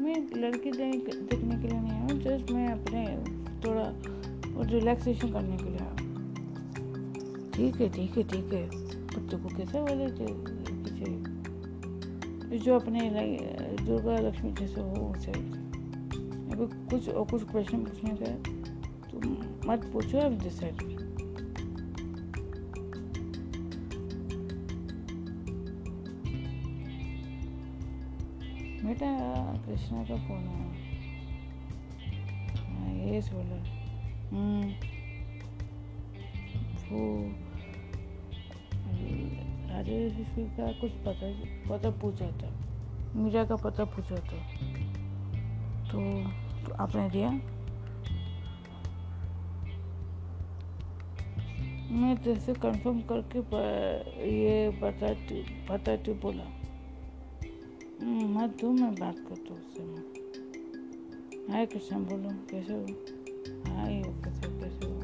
मैं लड़की देख, देखने के लिए नहीं आया जस्ट मैं अपने थोड़ा रिलैक्सेशन करने के लिए आया ठीक है ठीक है ठीक है। बच्चों को कैसे वाले किसी जो अपने दुर्गा लक्ष्मी जैसे हो अभी कुछ और कुछ क्वेश्चन पूछने का तो मत पूछो अब डिसाइड बेटा, कृष्णा का फ़ोन है हाँ ये बोला हम्म। वो राजेश का कुछ पता पता पूछा था। मीरा का पता पूछा था। तो आपने दिया? मैं जैसे कंफर्म करके ये बता बता तू बोला। हम्म, मत दू मैं बात करता हूँ उससे मैं हाय कृष्ण बोलो कैसे हो? हाय कैसे कैसे हो?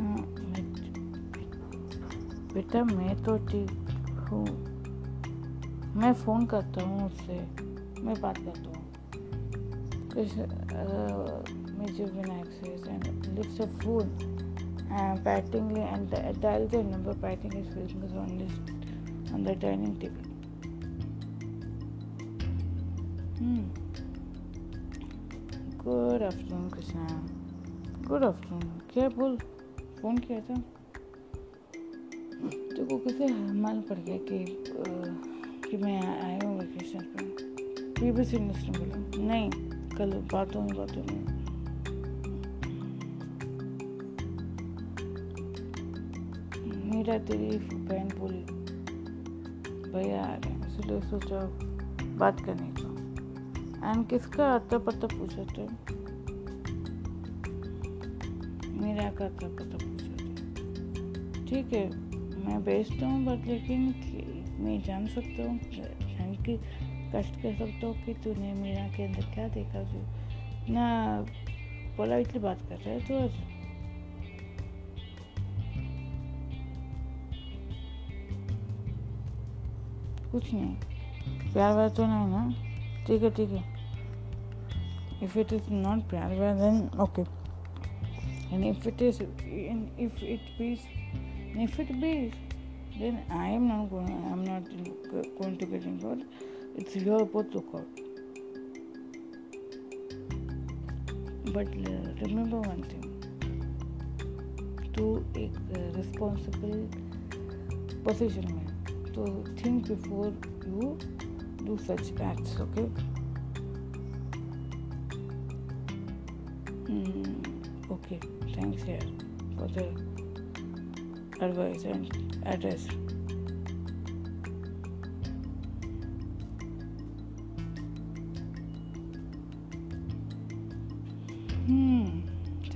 हाँ, बेटा मैं तो ठीक हूँ मैं फ़ोन करता हूँ उससे, मैं बात करता हूँ। मेजर विनायक से लिफ्ट मतलब अ phone and patting number patting dining table good afternoon Krishna good afternoon क्या बोल? फ़ोन किया था? तो को कैसे मालूम पड़ गया कि कि मैं आया हूँ वेकेशन पे। बीबीसी न्यूज़ ने बोला। नहीं, कल बातों में बातों में। मेरा, तेरी बहन बोली, भैया आ रहे हैं। इसलिए सोचा बात करने का एंड किसका आता पता पूछा था? मेरा का आता पता पूछा ठीक है। मैं बेचता हूँ बट लेकिन मैं जान सकता हूँ, जान के कष्ट कर सकता हूँ कि तूने मेरा के अंदर क्या देखा जो ना पोलाइटली बात कर रहे तो कुछ नहीं, प्यार व्यार तो नहीं ना? ठीक है ठीक है। If it is not प्यार व्यार and if it is, and if it is And if it be, then I am not going. I am not going to get involved. It's your both look out. But uh, remember one thing: to a responsible position में to think before you do such acts. Okay. Mm, okay. Thanks, here for the advice and address.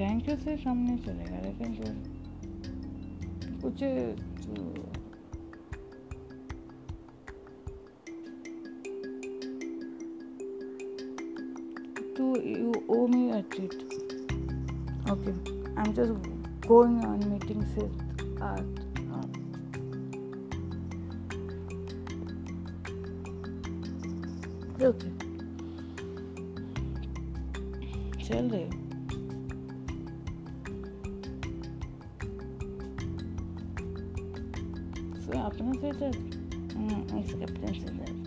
Thank you से सामने चलेगा लेकिन जो कुछ to you owe me a treat. Okay, I'm just going on meeting sis art. Okay चल रहे अपना दर्द अपने से दर्द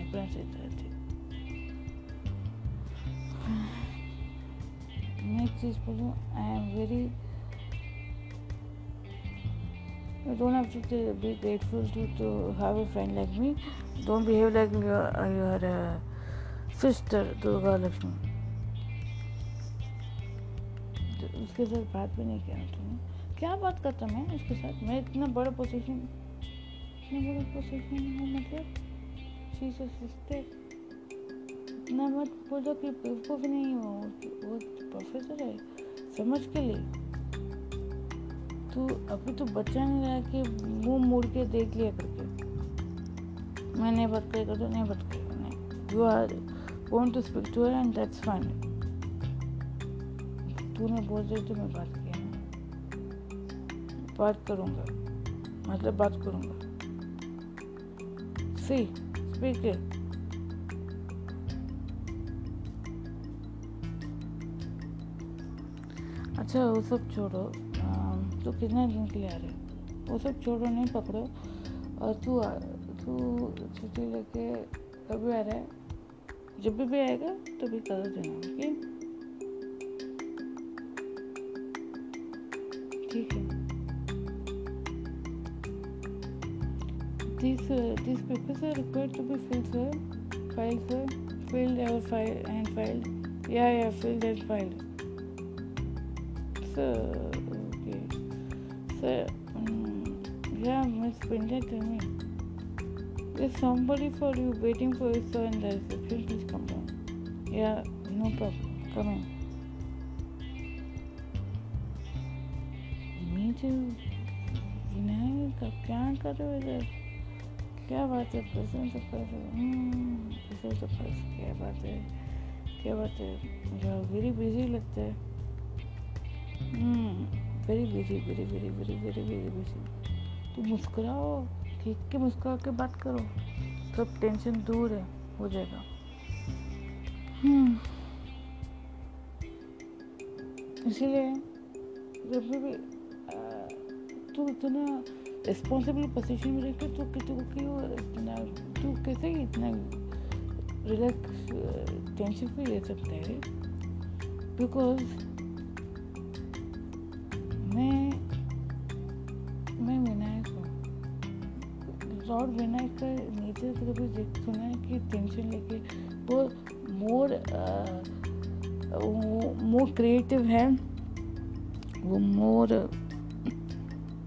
अपना से दर्द मैं एक चीज़ बोलूँ I am very You don't have to be grateful to, to have a friend like me. Don't behave like your, your uh, sister Durga Lakshmi. उसके साथ बात भी नहीं किया तुमने। क्या बात करता मैं उसके साथ? मैं इतना बड़ा पोजीशन इतना बड़ा पोजीशन हूँ मतलब? शी से सिस्टर इतना मत बोलो कि बेवकूफ़ नहीं हो वो प्रोफेसर है समझ के लिए। तू अभी तो बच्चा नहीं रहा कि मुँह मुड़ के देख लिया करके। मैं नहीं बात करेगा तो नहीं बात करेगा नहीं। You are going to speak to and that's fine तूने बोल दिया तो मैं बात किया ना बात करूँगा। मतलब बात करूँगा। सी स्पीक अच्छा वो सब छोड़ो। तो कितना ढूंढ के आ रहे वो सब छोड़ो नहीं पकड़ो। और तू तू छुट्टी लेके कभी आ रहा है? जब भी, आएगा तो भी कर देना ओके? ठीक है। This this papers are required to be filled sir file sir filled ever file and file या या filled and file sir So, um, yeah, Miss Pinja, tell me. There's somebody for you waiting for you, sir, in the reception. Please come down. Yeah, no problem. Come in. मीठे विनायक का क्या कर रहे हो इधर क्या बात है प्रसन्न से पास प्रसन्न से क्या बात है क्या बात है वेरी बिज़ी लगता है very busy very very very very very busy तो मुस्कुराओ ठीक के मुस्कुरा के बात करो। सब टेंशन दूर है, हो जाएगा। हम्म। इसीलिए जब भी तू इतना रिस्पॉन्सिबल पोजीशन में रहकर तो किसी को क्यों इतना, तू कैसे इतना रिलैक्स टेंशन फ्री रह सकता है? बिकॉज़ मैं मैं विनायक हूँ लॉर्ड विनायक का नेचर तो कभी देख सुना है कि टेंशन लेके वो मोर मोर क्रिएटिव है वो मोर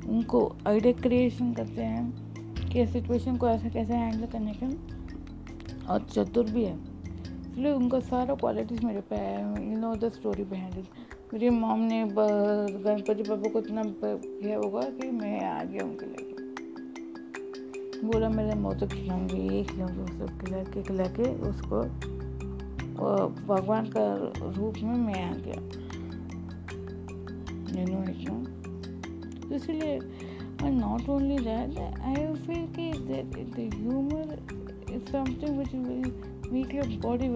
उनको आइडिया क्रिएशन करते हैं कि सिचुएशन को ऐसा कैसे हैंडल करने के और चतुर भी है इसलिए उनका सारा क्वालिटीज़ मेरे पे है you know the story behind it मेरी मॉम ने गणपति बाबा को इतना किया होगा कि मैं आ गया उनके लिए बोला मैंने मैं तो खिलाऊँगी, ये खिलाऊँगी उसको खिला के खिला के उसको भगवान का रूप में मैं आ गया इसीलिए I not only that I feel कि humour is something which will make your body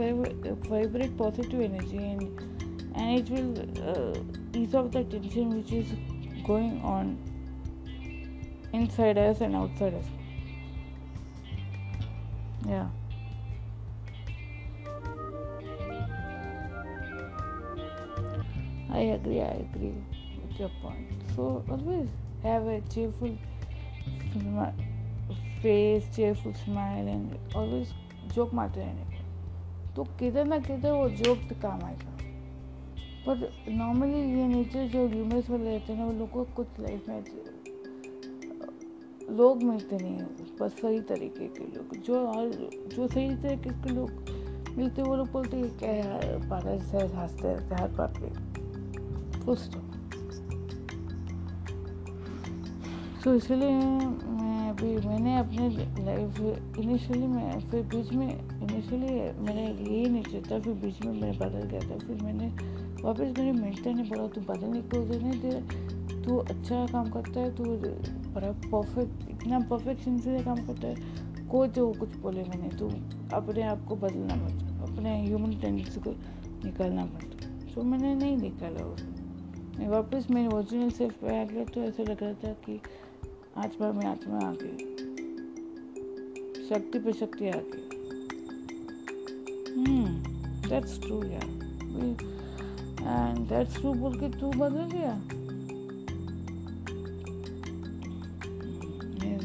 vibrate positive energy and and it will uh, ease off the tension which is going on inside us and outside us yeah I agree, I agree with your point. So always have a cheerful face, cheerful smile, and always joke मारते रहने का तो किधर ना किधर वो joke तो काम आएगा पर नॉर्मली ये नेचर जो ह्यूमर्स वाले रहते हैं ना, वो लोग को कुछ लाइफ में लोग मिलते नहीं हैं, बस सही तरीके के लोग। जो और, जो सही तरीके के लोग मिलते वो लोग बोलते हैं क्या यार पागल से हँसते रहते हर बात पे। फुल स्टॉप तो इसलिए मैं अभी, मैंने अपने लाइफ इनिशियली मैं, फिर बीच में इनिशियली मैंने यही नहीं चाहता फिर बीच में मैं बदल गया था, फिर मैंने वापस मेरे मेंटर ने बोला तू बदलने को नहीं दे। तू अच्छा काम करता है, तू बड़ा परफेक्ट इतना परफेक्शन से काम करता है। कोई तो कुछ बोले मैंने तू अपने आप को बदलना मत, अपने ह्यूमन टेंडेंसी को निकालना मत। तो मैंने नहीं निकाला उसको मैं वापस मेरे ओरिजिनल सेल्फ पे आ गया तो ऐसा लग रहा था कि आत्मा में आत्मा आ गई शक्ति पे शक्ति आ गई दैट्स ट्रू यार। एंड दैट्स ट्रू बोल के तू बदल गया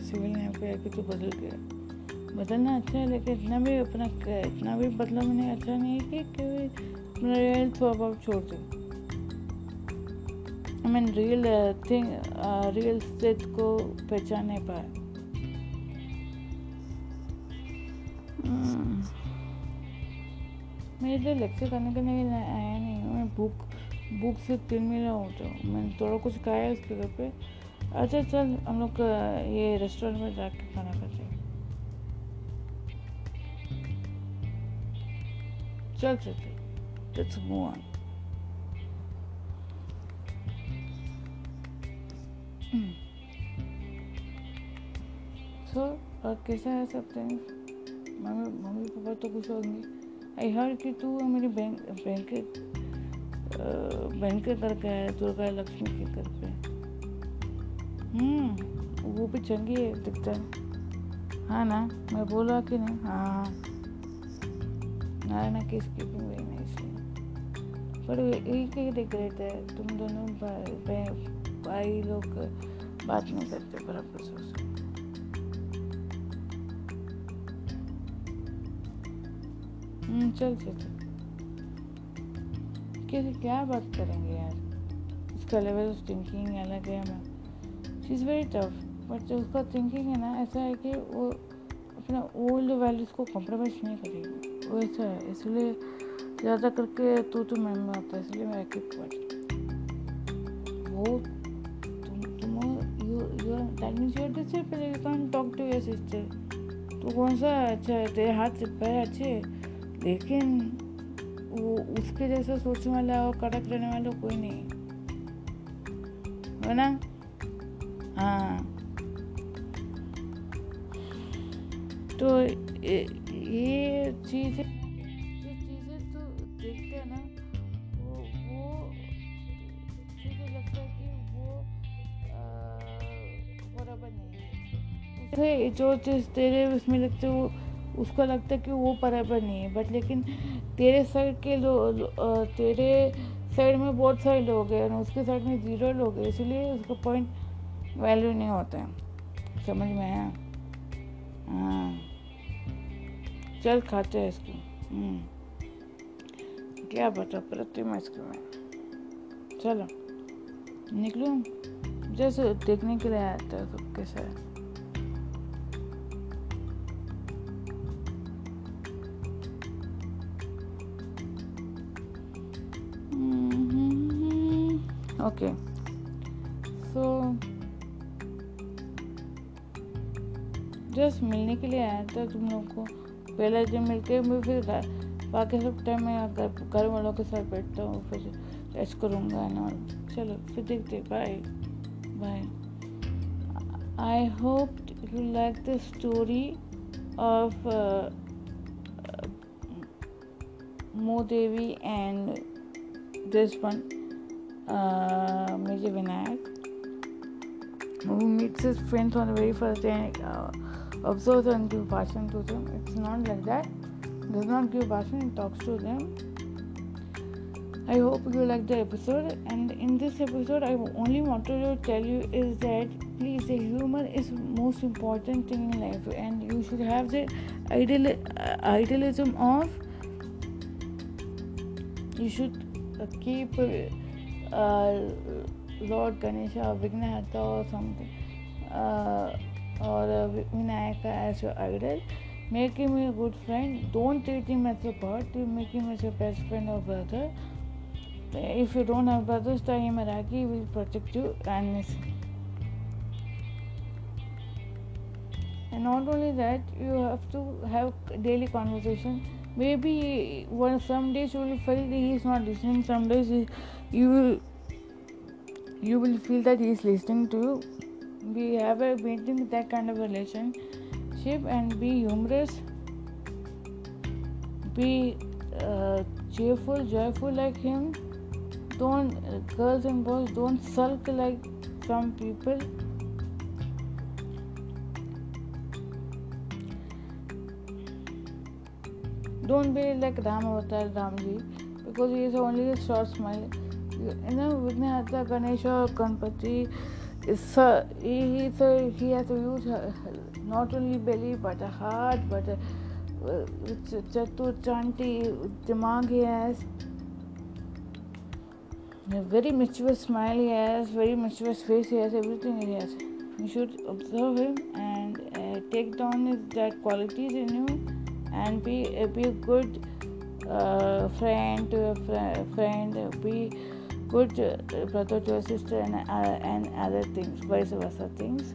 सिविल यहाँ पे आके तू बदल गया। बदलना अच्छा है, लेकिन इतना भी अपना इतना भी बदला मैंने अच्छा नहीं है कि अपना रियल स्वभाव छोड़ दे। I mean real thing real स्थित को पहचान नहीं पाए। Hmm. मैं इधर लेक्चर करने के लिए आया नहीं हूँ। मैं बुक बुक से तिल मिला हूँ तो मैंने थोड़ा कुछ खाया उसके घर पे। अच्छा चल, हम लोग ये रेस्टोरेंट में जाके खाना खाते हैं। चल चल चल। लेट्स मूव ऑन सो और कैसा है सब थिंग्स मम्मी मम्मी पापा तो खुश होंगे। आई हर कि तू मेरी बहन बहन के बहन के घर गया है, दुर्गा लक्ष्मी के घर पे। हम्म वो भी चंगी है, दिखता है। हाँ ना? मैं बोला कि नहीं? हाँ। नारायणा की स्कीपिंग वेरी नाइसली पर एक ही रिग्रेट है? तुम दोनों भाई लोग बात नहीं करते, बराबर सोच चल चल कैसे क्या बात करेंगे यार? उसका लेवल ऑफ़ थिंकिंग अलग है हमें। She is very tough but जो उसका थिंकिंग है ना, ऐसा है कि वो अपना ओल्ड वैल्यूज़ को कॉम्प्रोमाइज़ नहीं करेगी। वो ऐसा है, इसलिए ज़्यादा करके तू तो मैं में आता है, इसलिए मैं एक एक वो, तुम तुम you you that means you discipline you talk to your sister तू कौन सा अच्छा है, तेरे हाथ पैर अच्छे लेकिन वो उसके जैसा सोचने वाला और कड़क रहने वाला कोई नहीं है। ना? हाँ। तो ये चीज़ें ये चीज़ें तो देखते हैं ना, वो वो, मुझे लगता है कि वो बराबर नहीं है। जो चीज़ तेरे उसमें लगते वो उसको लगता है कि वो बराबर नहीं है बट लेकिन तेरे साइड के लोग तेरे साइड में बहुत सारे लोग हैं और उसके साइड में ज़ीरो लोग हैं, इसलिए उसका पॉइंट वैल्यू नहीं होता है। समझ में आया? हाँ। चल खाते हैं इसको। हम्म। क्या बता प्रतिमा इसको में। चलो। निकलूँ। जैसे देखने के लिए आया था तो कैसा ओके सो जस्ट मिलने के लिए आया था तुम लोग को। पहले जब मिलके मैं फिर बाकी सब टाइम मैं घर वालों के साथ बैठता हूँ, फिर टेस्ट करूँगा ना चलो, फिर देखते bye bye I hope you like the story of Modevi and this one. Uh, Major Vinayak, who meets his friends on the very first day and uh, observes and gives bhashan to them. It's not like that. Does not give bhashan, he talks to them. I hope you like the episode. And in this episode, I only wanted to tell you is that please, the humor is most important thing in life, and you should have the ideal uh, idealism of. You should uh, keep. Uh, lord Ganesh विघ्नहर्ता और something और Vinayak as idol making may good friend don't treating math a part you making math a best friend और brother if you don't have brothers तो ये मेरा कि will protect you and miss And not only that, you have to have daily conversation. Maybe one some days you will feel he is not listening. Some days he, you will you will feel that he is listening to you. We have a maintain that kind of relationship and be humorous be uh, cheerful joyful like him. Don't uh, girls and boys don't sulk like some people. Don't be like Ram Avatar Ramji because he is only a short smile इन्हें विघ्नहर्ता गणेश और Ganpati not only belly but heart but चतुर चांटी दिमाग has very mutual smile has very mutual face has everything has you should observe him and take down is that qualities in you and be be good friend friend be good uh, brother to a sister and, uh, and other things, vice versa things.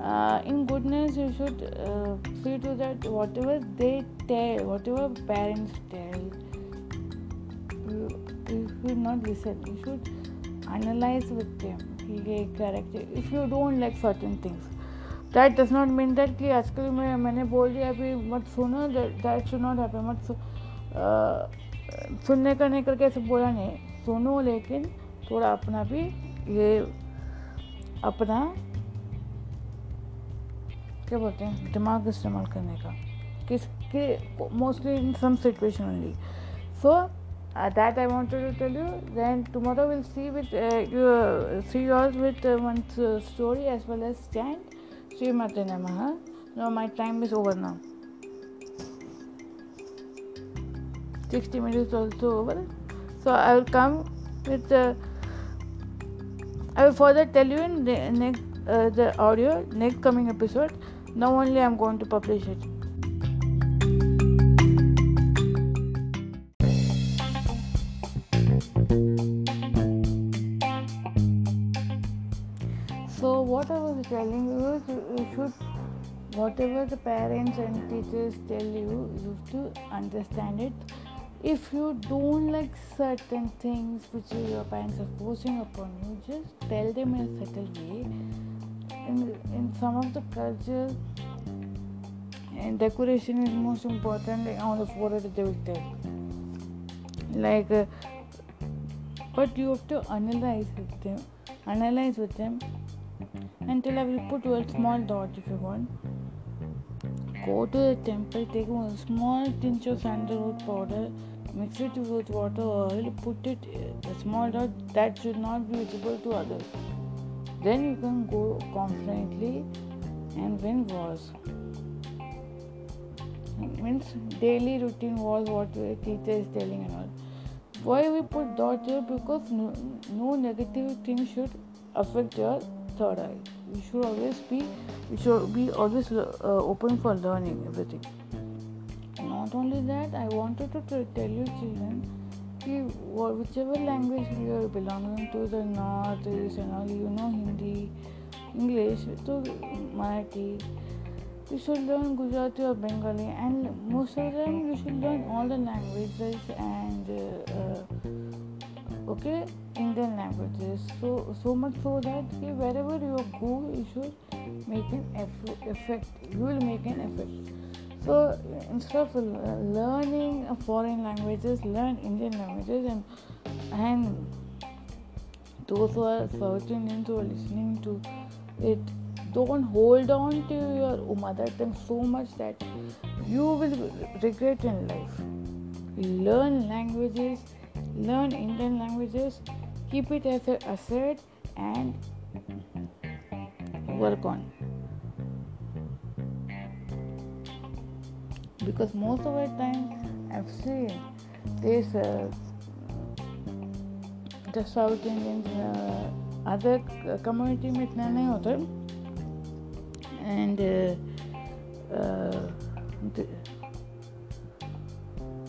Uh, in goodness, you should uh, see to that whatever they tell, whatever parents tell, you, you should not listen. You should analyze with them. character. If you don't like certain things, that does not mean that कि आजकल मैं मैंने बोल दिया अभी मत सुनो that should not happen मत सुनने का नहीं करके ऐसे बोला नहीं सुनो, लेकिन थोड़ा अपना भी ये अपना, क्या बोलते हैं, दिमाग इस्तेमाल करने का। किसके mostly in some situation only so that I want to tell you then tomorrow will see with see all with one story as well as stand Shri मत नम no my time is over now sixty minutes also over so i will come with the i will further tell you in the next uh, the audio next coming episode. Now only i'm going to publish it. So what i was telling you is you should whatever the parents and teachers tell you you have to understand it if you don't like certain things which your parents are forcing upon you, just tell them in a subtle way. In, in some of the cultures, and decoration is most important like on the forehead they will tell. Like uh, but you have to analyze with them analyze with them. Until I will put a small dot if you want. Go to the temple take a small pinch of sandalwood powder mix it with water oil put it a small dot that should not be visible to others then you can go confidently and win wars means daily routine was what the teacher is telling and all. Why we put dot here? Because no, no negative thing should affect your third eye. You should always be, you should be always uh, open for learning everything. Not only that, I wanted to tell you children, whichever language you are belonging to, the north, east, and all, you know Hindi, English, so Marathi you should learn Gujarati or Bengali, and most of them you should learn all the languages and uh, uh, okay Indian languages. So so much so that okay, wherever you go, you should make an effect. You will make an effect. So instead of learning foreign languages, learn Indian languages and and those who are South Indians who are listening to it don't hold on to your mother tongue so much that you will regret in life. Learn languages, learn Indian languages, keep it as an asset and work on. Because most of the time I've seen this uh, the South Indians uh, other community में इतना नहीं होता and uh, uh,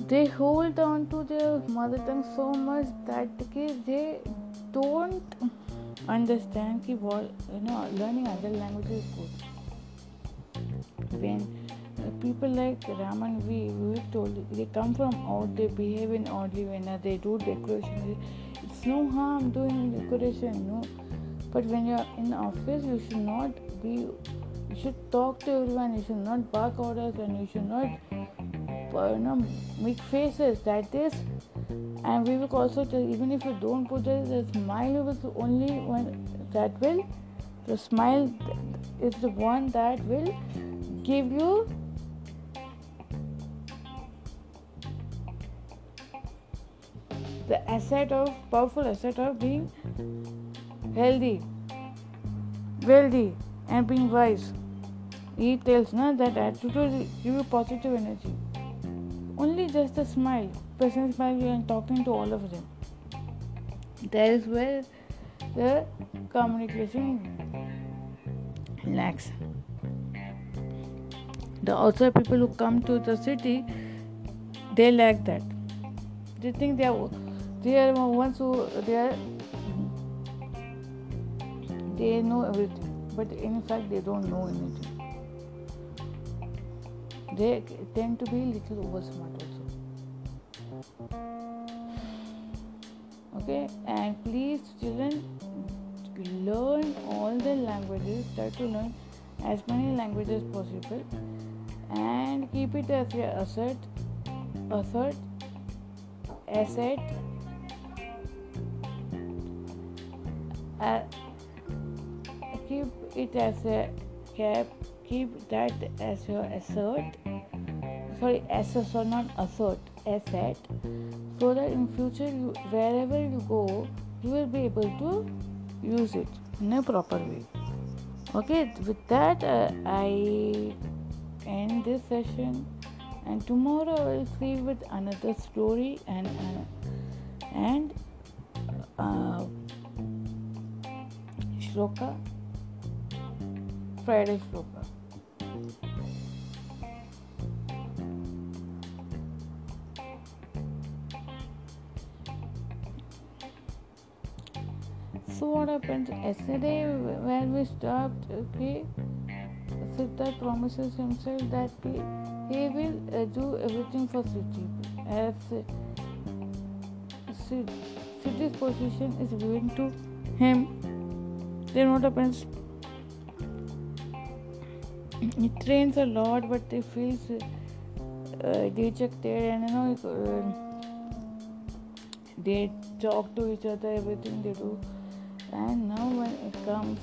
they, hold on to their mother tongue so much that they don't understand ki what you know learning other languages is good when uh, people like Raman we we told they come from out they behave in oddly when they do decoration. It's no harm doing decoration no but when you're in office you should not be you should talk to everyone you should not bark orders and you should not uh, you know make faces. That is and we will also tell even if you don't put the smile was only one that will the smile is the one that will give you the asset of powerful asset of being healthy wealthy and being wise he tells na that attitude will give you positive energy. Only just a smile, present smile, are talking to all of them. That is where the communication lacks. The outside people who come to the city, they lack that. They think they are they are ones who they they know everything, but in fact they don't know anything. They tend to be little over smart also. Okay and please children learn all the languages. Try to learn as many languages possible. And keep it as your asset asset asset uh, keep it as a cap. Keep that as your asset sorry asset or not assert asset. So that in future you wherever you go you will be able to use it in a proper way. Okay with that uh, i end this session. And tomorrow i will see with another story and uh, and uh, friday so what happened? Yesterday when we stopped okay promises himself that he, he will uh, do everything for Siddhi. As Siddhi's position is given to him then what happens he trains a lot, but he feels uh, dejected, and you know, uh, they talk to each other, everything they do. And now, when it comes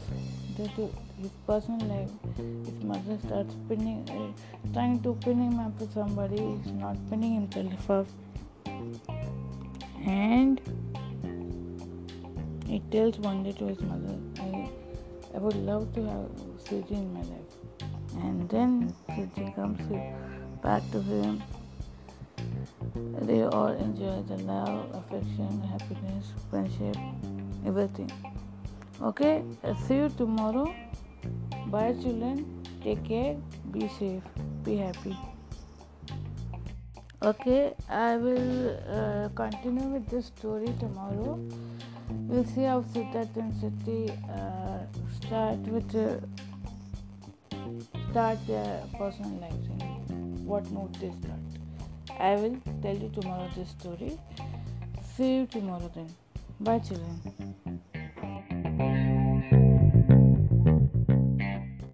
to his personal life, his mother starts pinning, uh, trying to pin him up with somebody. He's not pinning himself up, and he tells one day to his mother, I, would love to have Suji in my life. And then Suji comes back to him. They all enjoy the love, affection, happiness, friendship, everything. Okay, I'll see you tomorrow. Bye, children. Take care. Be safe. Be happy. Okay, I will uh, continue with this story tomorrow. We'll see how and Siddhi uh, start with uh, start their personal lives and what note they start. I will tell you tomorrow this story. See you tomorrow then. Bye, children.